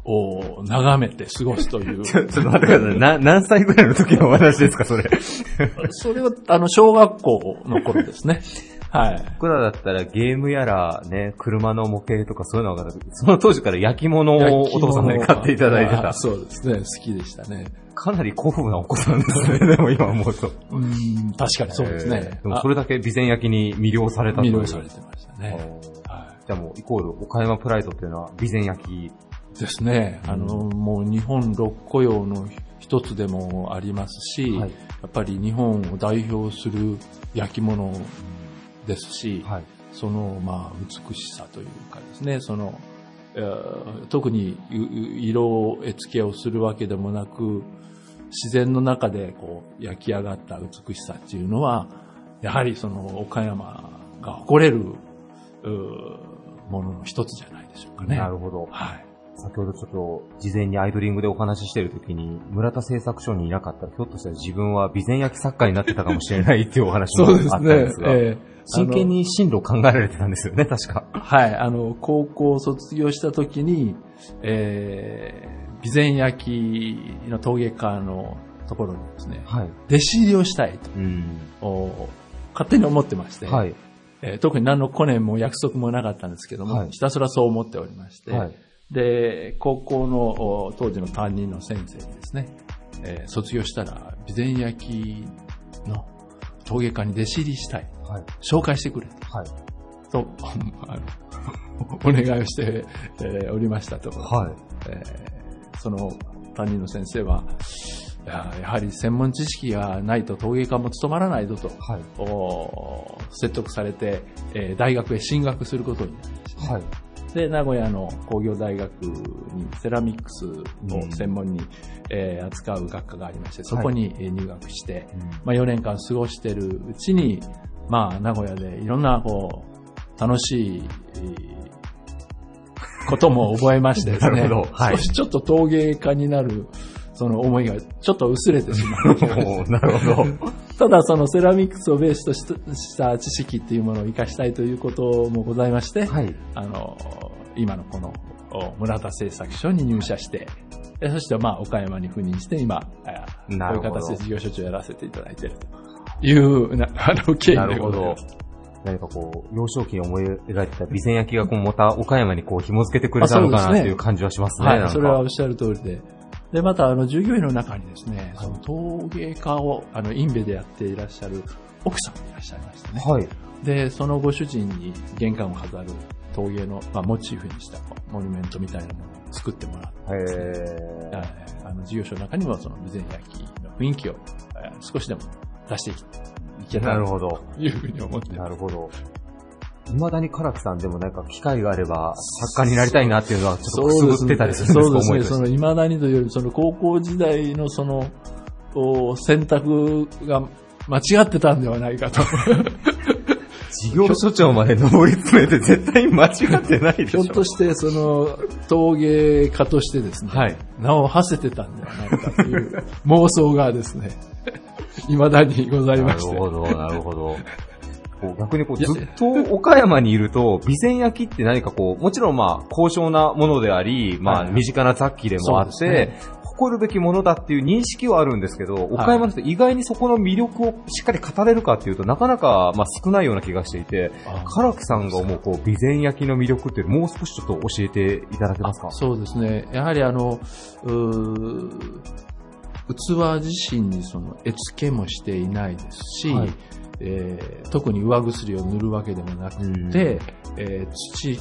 お眺めて過ごすという。ちょっと待ってください。な、何歳ぐらいの時のお話ですか、それ。それは、あの、小学校の頃ですね。はい。僕らだったらゲームやら、ね、車の模型とかそういうのが、その当時から焼き物をお父様に買っていただいてたあ。そうですね。好きでしたね。かなり古風なお子さんですね、でも今思うと。うん、確かにそうですねえ。ーでもそれだけ備前焼きに魅了された。魅了されてましたね。はじゃあもう、イコール、岡山プライドっていうのは、備前焼き。い。ですね。あの、もう日本六古窯の一つでもありますし、はいやっぱり日本を代表する焼き物ですし、はい。その、まあ、美しさというかですね、その、えー特にうう色絵付けをするわけでもなく、自然の中でこう焼き上がった美しさっていうのは、やはりその岡山が誇れるうものの一つじゃないでしょうかね。なるほど。はい。先ほどちょっと、事前にアイドリングでお話ししてるときに、村田製作所にいなかったら、ひょっとしたら自分は備前焼き作家になってたかもしれないっていうお話もあったんですが、ええ真剣に進路を考えられてたんですよね、確か。はい、あの、高校を卒業した時に、えー、備前焼きの陶芸家のところにですね、はい。弟子入りをしたいと、うん。お勝手に思ってまして、はい。えー特に何のコネも約束もなかったんですけども、はいひたすらそう思っておりまして、はい。で、高校のお当時の担任の先生にですね、えー卒業したら備前焼きの陶芸家に弟子入りしたい。はい。紹介してくれと。はい。と、あの、お願いをして、えーおりましたとはい。えーその担任の先生は、いややはり専門知識がないと陶芸家も務まらないぞと、はい。お説得されて、えー大学へ進学することになりました、はい。で、名古屋の工業大学にセラミックスを専門に、えー扱う学科がありまして、そこにえー入学して、まあ4年間過ごしてるうちに、まあ名古屋でいろんなこう、楽しい、えーことも覚えましてですね。なるほどはい少しちょっと陶芸家になる、その思いがちょっと薄れてしまう。なるほど。ただそのセラミックスをベースとしした知識っていうものを活かしたいということもございまして、はい。あの、今のこのお村田製作所に入社して、えそしてまあ岡山に赴任して今、あこういう形で事業所長をやらせていただいているという、な あの、経緯なるほど。何かこう、幼少期に思い描いてた備前焼きがこう、また岡山にこう、紐付けてくれたのかあそうですねなっていう感じはしますね。はい、それはおっしゃる通りで。で、また、あの、従業員の中にですね、その陶芸家を、あの、インベでやっていらっしゃる奥さんがいらっしゃいましてね。はい。で、そのご主人に玄関を飾る陶芸の、まあ、モチーフにしたモニュメントみたいなものを作ってもらって、へーはいあの事業所の中にもその備前焼きの雰囲気をえー少しでも出していけたらとなるほど。いうふうに思ってなるほど。未だに唐木さんでもなんか機会があれば作家になりたいなっていうのはちょっとくすぐってたりするんですか？そうですね。その、未だにというより、その高校時代のその、お選択が間違ってたんではないかと。事業所長まで上り詰めて絶対間違ってないでしょ。ひょっとして、その、陶芸家としてですね、はい名を馳せてたんではないかという妄想がですね、未だにございなまして。るほど、なるほど。逆にこうずっと岡山にいると、備前焼きって何かこう、もちろんまあ、高尚なものであり、まあ、はい身近な雑器でもあって、誇るべきものだっていう認識はあるんですけど、岡山の人意外にそこの魅力をしっかり語れるかっていうと、なかなかまあ少ないような気がしていて、あ唐木さんが思うこう、備前焼きの魅力ってもう少しちょっと教えていただけますか？そうですね。やはりあの、うー器自身にその絵付けもしていないですし、はい。えー特に上薬を塗るわけでもなくうん。て、えー土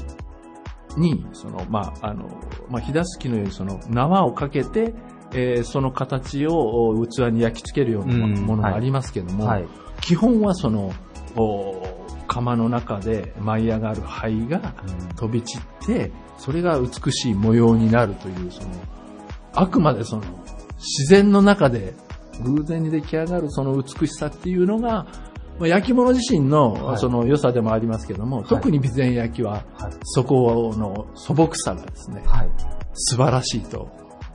に、その、まあ、あの、まあ、ひだすきのようにその縄をかけて、えーその形をお器に焼き付けるようなうん。ものがありますけども、はい。基本はその、お釜の中で舞い上がる灰が飛び散って、それが美しい模様になるという、その、あくまでその、自然の中で偶然に出来上がるその美しさっていうのが、まあ焼き物自身のはいその良さでもありますけども、特に備前焼きは、はいそこの素朴さがですね、はい。素晴らしいと、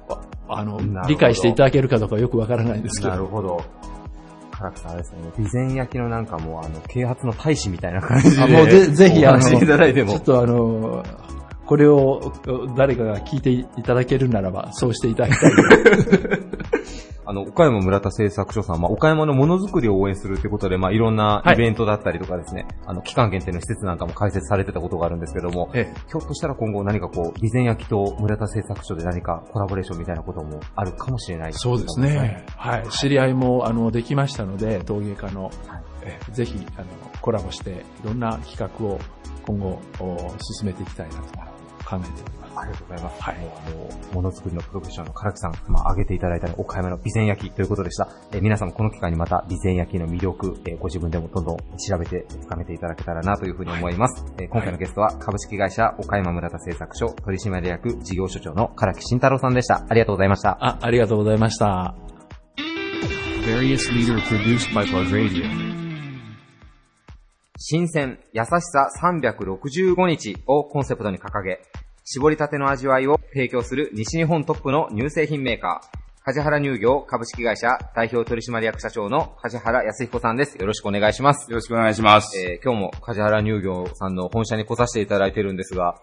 ああの理解していただけるかどうかよくわからないんですけど。なるほど。唐木さんあれですね、備前焼きのなんかもう、あの、啓発の大使みたいな感じで。あもうぜぜひ、あの、お話しいただいても ちょっ。とあの、これを誰かが聞いていただけるならば、そうしていただきたい。あの、岡山村田製作所さん、まあ、岡山のものづくりを応援するってことで、まあ、いろんなイベントだったりとかですね、あの、期間限定の施設なんかも開設されてたことがあるんですけども、ええひょっとしたら今後何かこう、備前焼きと村田製作所で何かコラボレーションみたいなこともあるかもしれないそうですね。はい。知り合いも、あの、できましたので、陶芸家の、えぜひ、あの、コラボして、いろんな企画を今後、お進めていきたいなと考えております。ありがとうございます。はいもうあの、ものづくりのプロフェッショナルの唐木さん、まあ、挙げていただいた岡山の備前焼きということでした。えー皆さんもこの機会にまた備前焼きの魅力、えーご自分でもどんどん調べて深めていただけたらなというふうに思います。えー今回のゲストは株式会社岡山村田製作所取締役事業所長の唐木慎太郎さんでした。ありがとうございました。あ、ありがとうございました。新鮮、優しさ365日をコンセプトに掲げ、絞りたての味わいを提供する西日本トップの乳製品メーカー、梶原乳業株式会社代表取締役社長の梶原康彦さんです。よろしくお願いします。よろしくお願いします。えー今日も梶原乳業さんの本社に来させていただいてるんですが、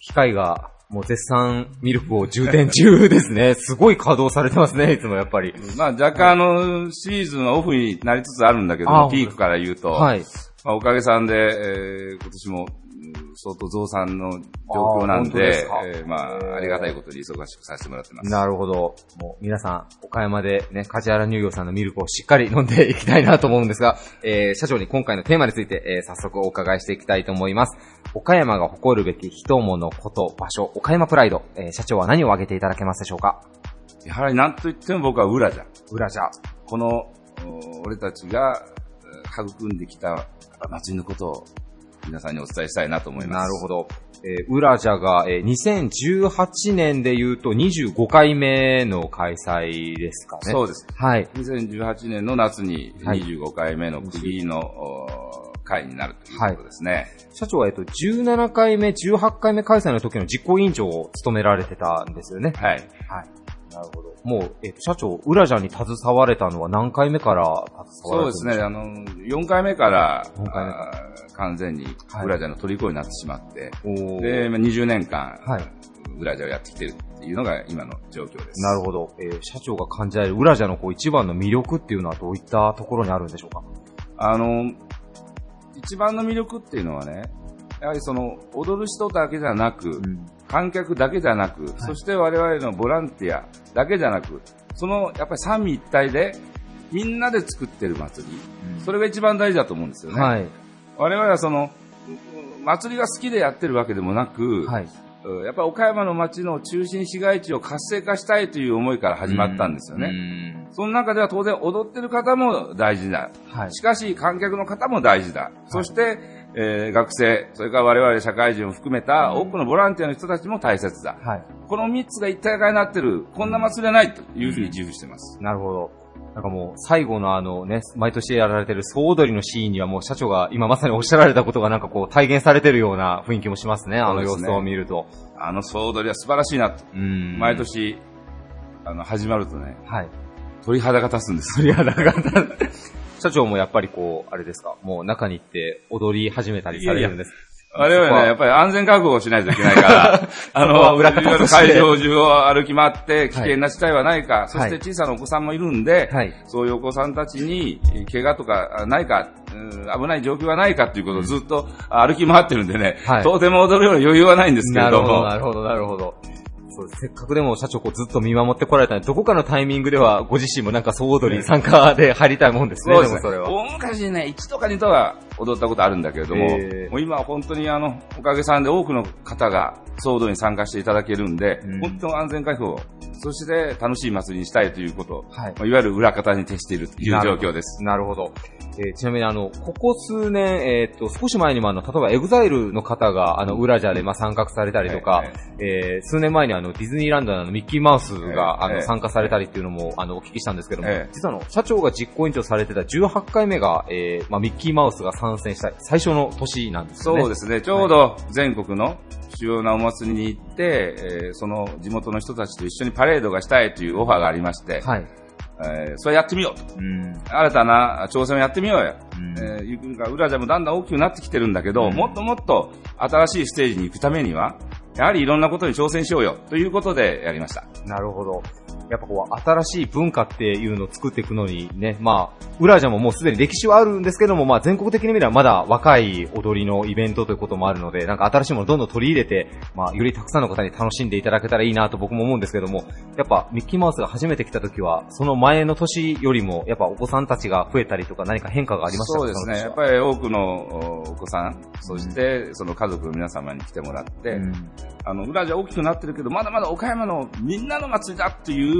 機械がもう絶賛ミルクを充填中ですね。すごい稼働されてますね、いつもやっぱり。まあ若干あの、シーズンはオフになりつつあるんだけあど、ピークから言うと、はい。まあ、おかげさんで、えー今年もうん相当増産の状況なんでで、すかえーまあ、ありがたいことに忙しくさせてもらってます。なるほど。もう皆さん、岡山でね、梶原乳業さんのミルクをしっかり飲んでいきたいなと思うんですが、えー、社長に今回のテーマについて、えー、早速お伺いしていきたいと思います。岡山が誇るべき人物、こと、場所、岡山プライド、えー、社長は何を挙げていただけますでしょうか？やはりなんといっても僕は裏じゃん。裏じゃ。この、お俺たちがえー育んできた祭りのことを皆さんにお伝えしたいなと思います。なるほど。えー、ウラジャが、えー、2018年で言うと25回目の開催ですかね。そうです。はい。2018年の夏にはい25回目の区切りの、お会になるということですね。社長は、えっと、17回目、18回目開催の時の実行委員長を務められてたんですよね。はい。はい。なるほど。もう、えっと、社長、ウラジャに携われたのは何回目から携わそうですね。られてるんかあの、4回目から、4回目かあー完全にはいウラジャの虜になってしまって、おーで、まあ20年間、はい。ウラジャをやってきてるっていうのが今の状況です。なるほど。えー社長が感じられるウラジャのこう一番の魅力っていうのはどういったところにあるんでしょうか？あの、一番の魅力っていうのはね、やはりその、踊る人だけじゃなく、観客だけじゃなく、そして我々のボランティアだけじゃなく、その、やっぱり三位一体で、みんなで作ってる祭り、それが一番大事だと思うんですよね。はい。我々はその、祭りが好きでやってるわけでもなく、はい。うんやっぱり岡山の街の中心市街地を活性化したいという思いから始まったんですよね。その中では当然踊ってる方も大事だ。はい。しかし観客の方も大事だ。そして、えー学生、それから我々社会人を含めた多くのボランティアの人たちも大切だ。はい。この3つが一体化になってる、こんな祭りはないというふうに自負してます。なるほど。なんかもう、最後のあのね、毎年やられてる総踊りのシーンにはもう社長が今まさにおっしゃられたことがなんかこう体現されてるような雰囲気もしますね、あの様子を見ると。あの総踊りは素晴らしいなと。うん。毎。年、あの、始まるとね、はい。鳥肌が立つんです。鳥肌が立つ。社長もやっぱりこう、あれですか、もう中に行って踊り始めたりされるんです。我々ね、やっぱり安全確保をしないといけないから、あの、裏方会場中を歩き回って危険な事態はないか、そして小さなお子さんもいるんで、はい。そういうお子さんたちに怪我とかないか、うん危ない状況はないかということをずっと歩き回ってるんでね、はい。とても踊るような余裕はないんですけれども、なるほど、なるほど。そうですせっかくでも社長こうずっと見守ってこられたので、どこかのタイミングではご自身もなんか総踊り参加で入りたいもんですね、そうですね。もそれは。大昔にね、1とか2とは踊ったことあるんだけれども、もう今は本当にあの、おかげさんで多くの方が総踊りに参加していただけるんで、うん本当の安全確保、そして楽しい祭りにしたいということ、はいまあいわゆる裏方に徹しているという状況です。なるほど。えーちなみにあの、ここ数年、えーっと、少し前にもあの、例えば EXILE の方が、あの、うらじゃで、まあ、参画されたりとか、えー数年前にあの、ディズニーランドのミッキーマウスが、あの、ええ参加されたりっていうのも、あの、お聞きしたんですけども、ええ実はあの、社長が実行委員長されてた18回目が、えーまあ、ミッキーマウスが参戦した最初の年なんですよね。そうですね。ちょうど全国の主要なお祭りに行って、えーその地元の人たちと一緒にパレードがしたいというオファーがありまして、はい。えーそれやってみようと。うん。新たな挑戦をやってみようよ。うんえーいうか、裏じゃもだんだん大きくなってきてるんだけど、うんもっともっと新しいステージに行くためには、やはりいろんなことに挑戦しようよ、ということでやりました。なるほど。やっぱこう、新しい文化っていうのを作っていくのにね、まあ、ウラジャももうすでに歴史はあるんですけども、まあ全国的に見ればまだ若い踊りのイベントということもあるので、なんか新しいものをどんどん取り入れて、まあよりたくさんの方に楽しんでいただけたらいいなと僕も思うんですけども、やっぱミッキーマウスが初めて来た時は、その前の年よりも、やっぱお子さんたちが増えたりとか何か変化がありましたか？そうですね。やっり、ぱり多くのおお子さん、そしてその家族の皆様に来てもらって、うん。あの、裏じゃ大きくなってるけど、まだまだ岡山のみんなの祭りだっていう、うん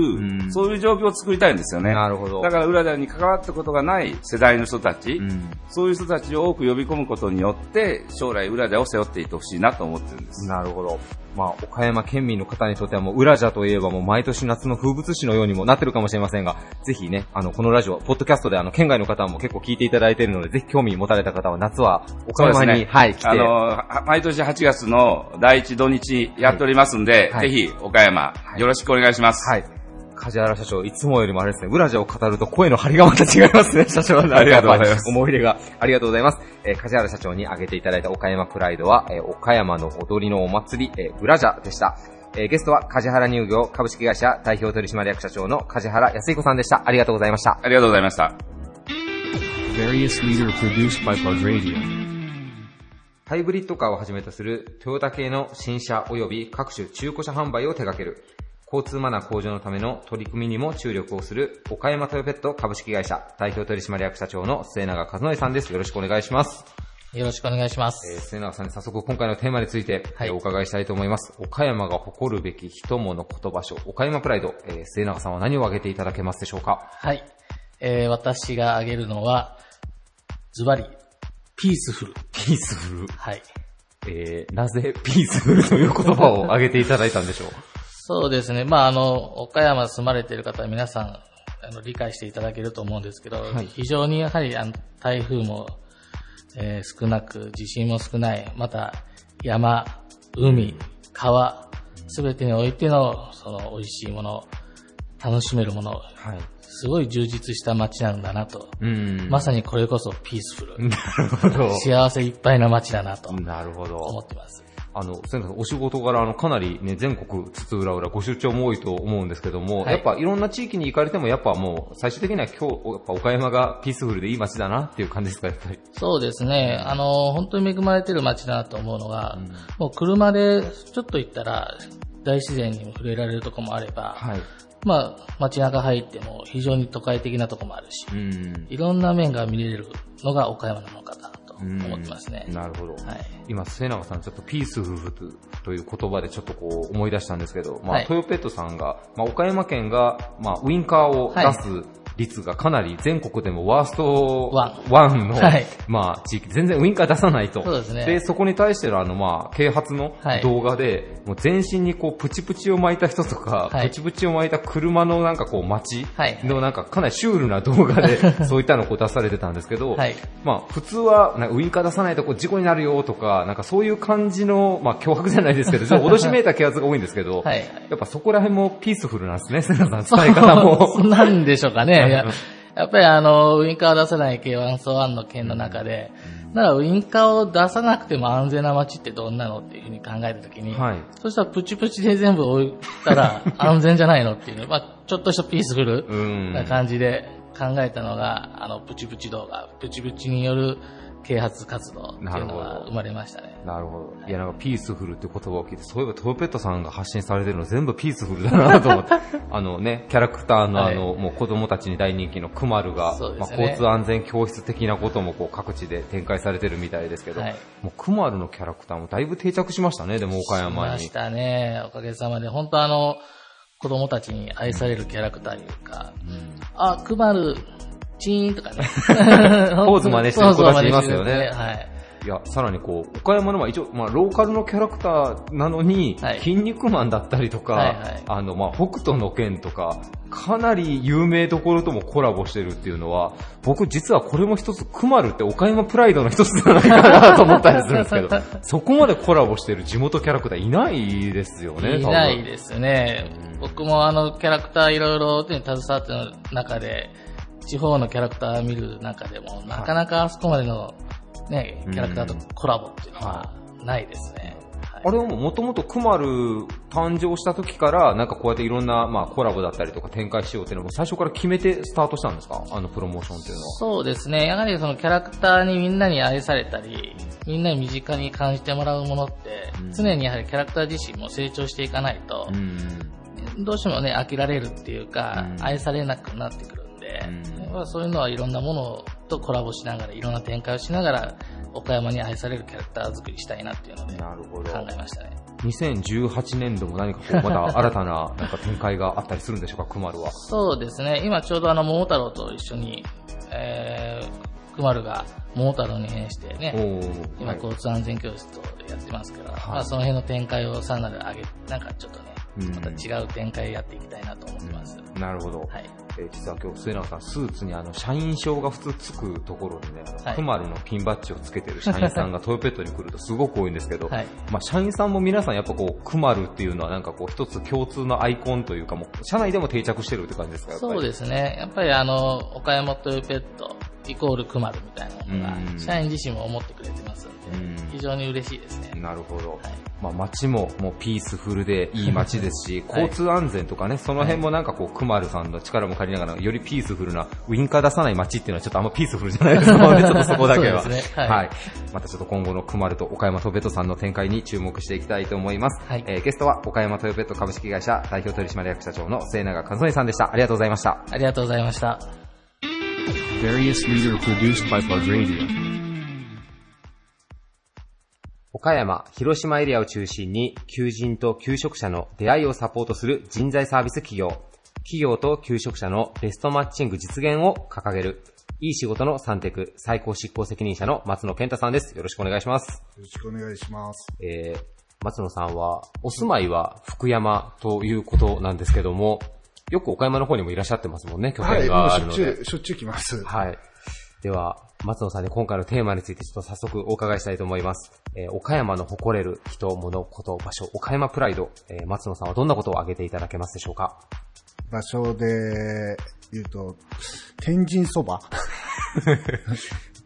そういう状況を作りたいんですよね。なるほど。だから裏に関わったことがない世代の人たち、うんそういう人たちを多く呼び込むことによって、将来裏じゃを背負っていってほしいなと思ってるんです。なるほど。まあ、岡山県民の方にとってはもう、裏じゃといえばもう毎年夏の風物詩のようにもなってるかもしれませんが、ぜひね、あの、このラジオ、ポッドキャストであの、県外の方も結構聞いていただいているので、ぜひ興味持たれた方は夏は岡山に、はい、来て、あの、は毎年8月の第一土日やっておりますんで、はいぜひ岡山、よろしくお願いします。はい。梶原社長、いつもよりもあれですね、裏じゃを語ると声の張りがまた違いますね、社長のありがとうございます思い入れが。ありがとうございます。えー、梶原社長に挙げていただいた岡山プライドは、えー岡山の踊りのお祭り、えー、裏じゃでした。えーゲストは梶原乳業株式会社代表取締役社長の梶原康彦さんでした。ありがとうございました。ありがとうございました。Various leader produced by Plug Radio. ハイブリッドカーをはじめとするトヨタ系の新車及び各種中古車販売を手掛ける交通マナー向上のための取り組みにも注力をする岡山トヨペット株式会社代表取締役社長の末永和則さんです。よろしくお願いします。よろしくお願いします。えー末永さんに早速今回のテーマについて、はいえーお伺いしたいと思います。岡山が誇るべき人物言葉書、岡山プライド、えー末永さんは何を挙げていただけますでしょうか？はい。えー私が挙げるのは、ズバリ、 peaceful。ピ peaceful。はい。えー、なぜ peaceful という言葉を挙げていただいたんでしょう？そうですね。まあ、あの、岡山住まれている方は皆さん、あの、理解していただけると思うんですけど、はい非常にやはり、あの、台風も、えー少なく、地震も少ない、また、山、海、川、すべてにおいての、その、美味しいもの、楽しめるもの、はい。すごい充実した街なんだなと。うん。まさにこれこそピースフル。なるほど。幸せいっぱいな街だなとなるほど。思ってます。あの、先生、お仕事柄、あの、かなりね、全国津々浦々ご出張も多いと思うんですけども、はいやっぱいろんな地域に行かれても、やっぱもう、最終的には今日、やっぱ岡山がピースフルでいい街だなっていう感じですか、やっぱり。そうですね。あの、本当に恵まれてる街だなと思うのが、もう車でちょっと行ったら、大自然にも触れられるとこもあれば、はい。まあ、街中入っても非常に都会的なとこもあるし、うん。いろんな面が見れるのが岡山なのかなと思ってますね。なるほど。はい。今、末永さん、ちょっとピースフルという言葉でちょっとこう思い出したんですけど、まあ、はいトヨペットさんが、まあ、岡山県が、まあ、ウインカーを出す率がかなり全国でもワーストワン1の、はい。まあ、地域、全然ウインカー出さないと。そうですね。で、そこに対してのあの、まあ、啓発のはい。動画で、もう全身にこう、プチプチを巻いた人とか、はい。プチプチを巻いた車のなんかこう、街はい。のなんかかなりシュールな動画で、そういったのをこう出されてたんですけど、はい。まあ、普通は、なんかウインカー出さないとこう事故になるよとか、なんかそういう感じの、まあ、脅迫じゃないですけど、ちょっと脅しめいた啓発が多いんですけど、はい。やっぱそこら辺もピースフルなんですね、セナさん、伝え方も。なんでしょうかね。いややっぱりあの、ウインカーを出さない K1 ソワンの県の中で、だからウインカーを出さなくても安全な街ってどんなのっていうふうに考えたときに、はい。そしたらプチプチで全部置いたら 安全じゃないのっていう、まあちょっとしたピースフルうん。な感じで考えたのが、あの、プチプチ動画、プチプチによる啓発活動っていうのなるほどが生まれましたね。なるほど。いや、なんかピースフルって言葉を聞いて、そういえばトヨペットさんが発信されてるの全部ピースフルだなと思って。あのね、キャラクターのあの、もう子供たちに大人気のクマルが、まあ、交通安全教室的なこともこう各地で展開されてるみたいですけど、はいもうクマルのキャラクターもだいぶ定着しましたね、でも岡し山にまし。たね。おかげさまで。本当あの、子供たちに愛されるキャラクターというか、あ、くまる、チーンとかね。ポーズ真似してる子たちいますよねはい。いや、さらにこう、岡山のまあ一応、まあローカルのキャラクターなのに、はい筋肉マンだったりとか、はいはいあの、まあ北斗の剣とか、かなり有名どころともコラボしてるっていうのは、僕実はこれも一つ、クマルって岡山プライドの一つじゃないかなと思ったりするんですけど、そこまでコラボしてる地元キャラクターいないですよね、いないですね。僕もあのキャラクターいろいろ手に携わってる中で、地方のキャラクター見る中でも、なかなかあそこまでのね、キャラクターとコラボっていうのはないですね。あれはもう元々クマル誕生した時から、なんかこうやっていろんな、まあコラボだったりとか展開しようっていうのも最初から決めてスタートしたんですか？あのプロモーションっていうのは。そうですね。やはりそのキャラクターにみんなに愛されたり、みんなに身近に感じてもらうものって、常にやはりキャラクター自身も成長していかないと、どうしてもね、飽きられるっていうか、愛されなくなってくるんで、まあそういうのはいろんなものとコラボしながら、いろんな展開をしながら、岡山に愛されるキャラクター作りしたいなっていうので、考えましたね。2018年度も何かこう、また新たななんか展開があったりするんでしょうか、クマルは。そうですね。今ちょうどあの、桃太郎と一緒に、えー、くまるが桃太郎に変してね、今はい交通安全教室とやってますから、はいまあその辺の展開をさらなる上げ、なんかちょっとね、うんまた違う展開やっていきたいなと思ってます。なるほど。はい。えー実は今日、末永さん、スーツにあの、社員証が普通つくところにね、はいクマルのピンバッジをつけてる社員さんがトヨペットに来るとすごく多いんですけど、はいまあ、社員さんも皆さんやっぱこう、クマルっていうのはなんかこう、一つ共通のアイコンというかもう、社内でも定着してるって感じですか、やっぱり？そうですね。やっぱりあの、岡山というペット、イコールクマルみたいなのうんが、社員自身も思ってくれてますんで、非常に嬉しいですね。なるほど。まあ街ももうピースフルでいい街ですし、はい交通安全とかね、その辺もなんかこう、クマルさんの力も借りながら、よりピースフルな、ウインカー出さない街っていうのはちょっとあんまピースフルじゃないですか、ね、ちょっとそこだけは。そうですねは。はいいまたちょっと今後のクマルと岡山トヨペットさんの展開に注目していきたいと思います。はいえーゲストは岡山トヨペット株式会社代表取締役社長の末永和則さんでした。ありがとうございました。ありがとうございました。岡山、広島エリアを中心に、求人と求職者の出会いをサポートする人材サービス企業。企業と求職者のベストマッチング実現を掲げる、いい仕事の三テク最高執行責任者の松野健太さんです。よろしくお願いします。よろしくお願いします。えー、松野さんは、お住まいは福山ということなんですけども、よく岡山の方にもいらっしゃってますもんね、拠はい、点があるので。しょっちゅう、しょっちゅう来ます。はい。では、松野さんに今回のテーマについてちょっと早速お伺いしたいと思います。えー岡山の誇れる人、物、こと、場所、岡山プライド、えー松野さんはどんなことを挙げていただけますでしょうか？場所で言うと、天神そば。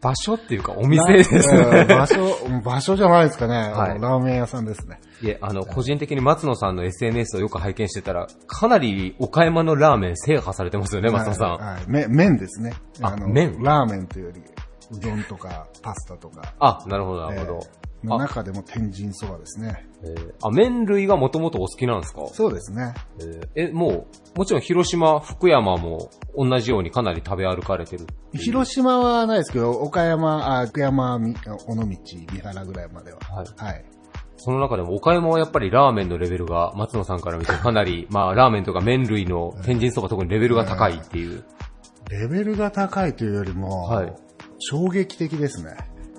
場所っていうかお店ですね。場所、場所じゃないですかね。はいラーメン屋さんですね。いえ、あの、個人的に松野さんの SNS をよく拝見してたら、かなり岡山のラーメン制覇されてますよね、松野さん。はいはいめ麺ですね。あの麺？ラーメンというより、うどんとかパスタとか。あ、なるほど、なるほど。えーの中でも天神そばですね。えーあ、麺類がもともとお好きなんですか？そうですね。えーえ、もう、もちろん広島、福山も同じようにかなり食べ歩かれてる。広島はないですけど、岡山、あ福山、み尾道、三原ぐらいまでは。はい。はい。その中でも岡山はやっぱりラーメンのレベルが松野さんから見てかなり、まあラーメンとか麺類の天神そば特にレベルが高いっていう。レベルが高いというよりも、はい衝撃的ですね。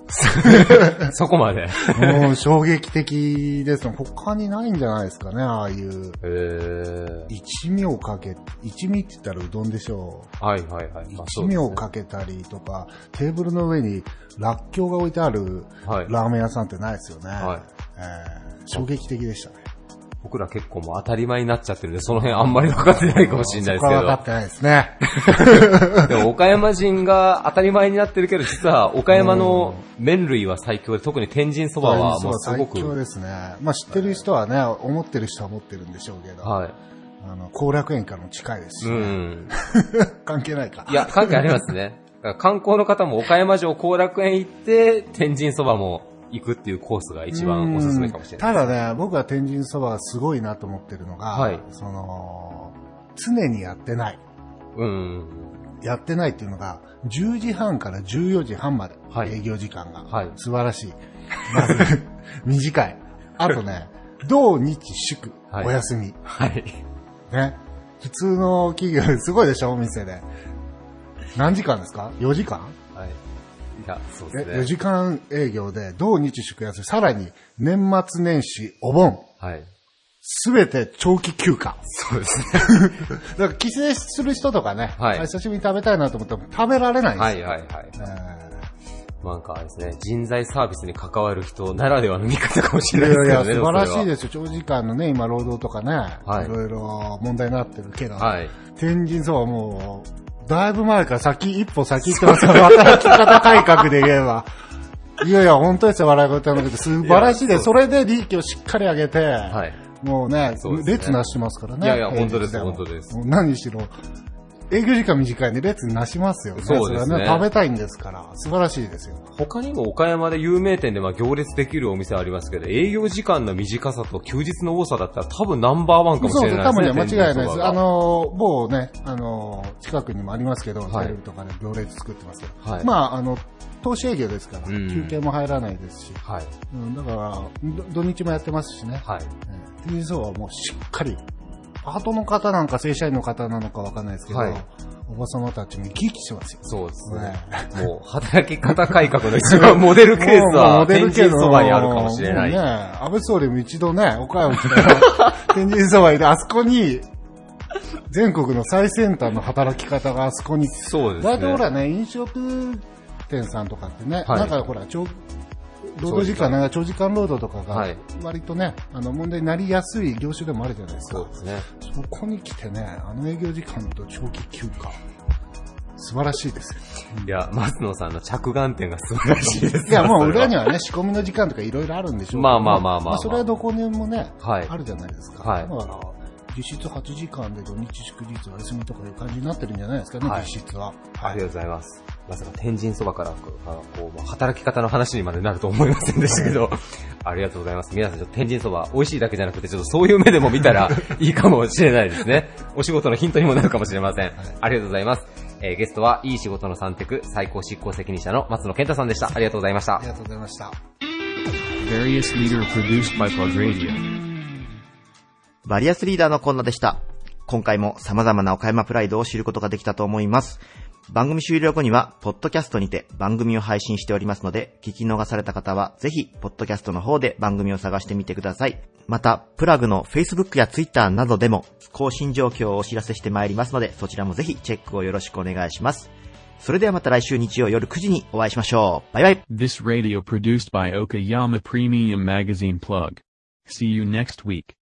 そこまで。もう衝撃的です。他にないんじゃないですかね、ああいう。え一味をかけ、一味って言ったらうどんでしょう。はいはいはい。まあ一味をかけたりとか、テーブルの上にらっきょうが置いてあるはいラーメン屋さんってないですよね。はいえー衝撃的でしたね。僕ら結構もう当たり前になっちゃってるんで、その辺あんまり分かってないかもしれないですけど。分かってないですね。でも岡山人が当たり前になってるけど、実は岡山の麺類は最強で、特に天神そばはもうすごく。最強ですね。まあ知ってる人はね、思ってる人は思ってるんでしょうけど、はい。あの、後楽園からも近いですし、うねん。関係ないか。いや、関係ありますね。観光の方も岡山城後楽園行って、天神そばも行くっていうコースが一番おすすめかもしれない。ただね、僕は天神そばがすごいなと思ってるのが、はいその、常にやってない。うん。やってないっていうのが、10時半から14時半まで、はい営業時間が。はい素晴らしい。まず、短い。あとね、土日祝、はいお休み。はい。ね。普通の企業ですごいでしょ、お店で。何時間ですか ?4 時間？や、そうえですね。4時間営業で、土日祝休み、さらに年末年始、お盆、はい。すべて長期休暇。そうですね。だから帰省する人とかね、はいあ久しぶりに食べたいなと思っても食べられないんですよ。はいはいはい。なんかですね、人材サービスに関わる人ならではの見方かもしいれないやいや、ですけどね。素晴らしいす。ですよ。長時間のね、今、労働とかね、はいいろいろ問題になってるけど、はい。天神そばもう、だいぶ前から先、一歩先行ってますよ。働き方改革で言えば。いやいや、本当ですよ、笑い事なくて、素晴らしいです。それで利益をしっかり上げて、はい。もうねそうね列なしてますからね。いやいや本当ですも本当です何しろ、営業時間短いんで列なしますよね。そうですねれは食べたいんですから、素晴らしいですよ。他にも岡山で有名店でまあ行列できるお店ありますけど、営業時間の短さと休日の多さだったら多分ナンバーワンかもしそうそう、れないですね。多分ね、間違いないです。あ、の、某ね、あの、近くにもありますけど、はいテレビとかで行列作ってますけど、はいまあ、あの、投資営業ですから、うん休憩も入らないですし、はい。うん、だから、ど土日もやってますしね。はい。天神そばはもうしっかり、パートの方なんか正社員の方なのかわかんないですけど、はいおばさまたちも生き生きしてますよ。そうですね。ね もう、働き方改革の一番モデルケースは、天デル系の神そばにあるかもしれない。ね、安倍総理も一度ね、岡山来て、天神そばにで、あそこに、全国の最先端の働き方があそこに、そうですね。大体ほらね、飲食店さんとかってね、はいなんかほら、長労働時間長い長時間労働とかがはい、割とね、あの問題になりやすい業種でもあるじゃないですか。そうですね。そこに来てね、あの営業時間と長期休暇、素晴らしいですよ。いや、松野さんの着眼点が素晴らしいです。いや、もう裏にはね、仕込みの時間とかいろいろあるんでしょうまあまあまあまあまあそれはどこにもね、はいあるじゃないですか。はいだから、実質8時間で土日祝日お休みとかいう感じになってるんじゃないですかね、はい実質は。ありがとうございます。まさか天神そばから、こう、こうまあ働き方の話にまでなると思いませんでしたけど、ありがとうございます。皆さん、ちょっと天神そば、美味しいだけじゃなくて、ちょっとそういう目でも見たらいいかもしれないですね。お仕事のヒントにもなるかもしれません。ありがとうございます。えーゲストは、いい仕事の三テク最高執行責任者の松野健太さんでした。ありがとうございましたあり。がとうございました。Various leader produced by Plug Radio. バリアスリーダーのコーナーでした。今回も様々な岡山プライドを知ることができたと思います。番組終了後には、ポッドキャストにて番組を配信しておりますので、聞き逃された方は、ぜひ、ポッドキャストの方で番組を探してみてください。また、プラグの Facebook や Twitter などでも、更新状況をお知らせしてまいりますので、そちらもぜひチェックをよろしくお願いします。それではまた来週日曜夜9時にお会いしましょう。バイバイ。This radio produced by Okayama Premium Magazine Plug. See you next week.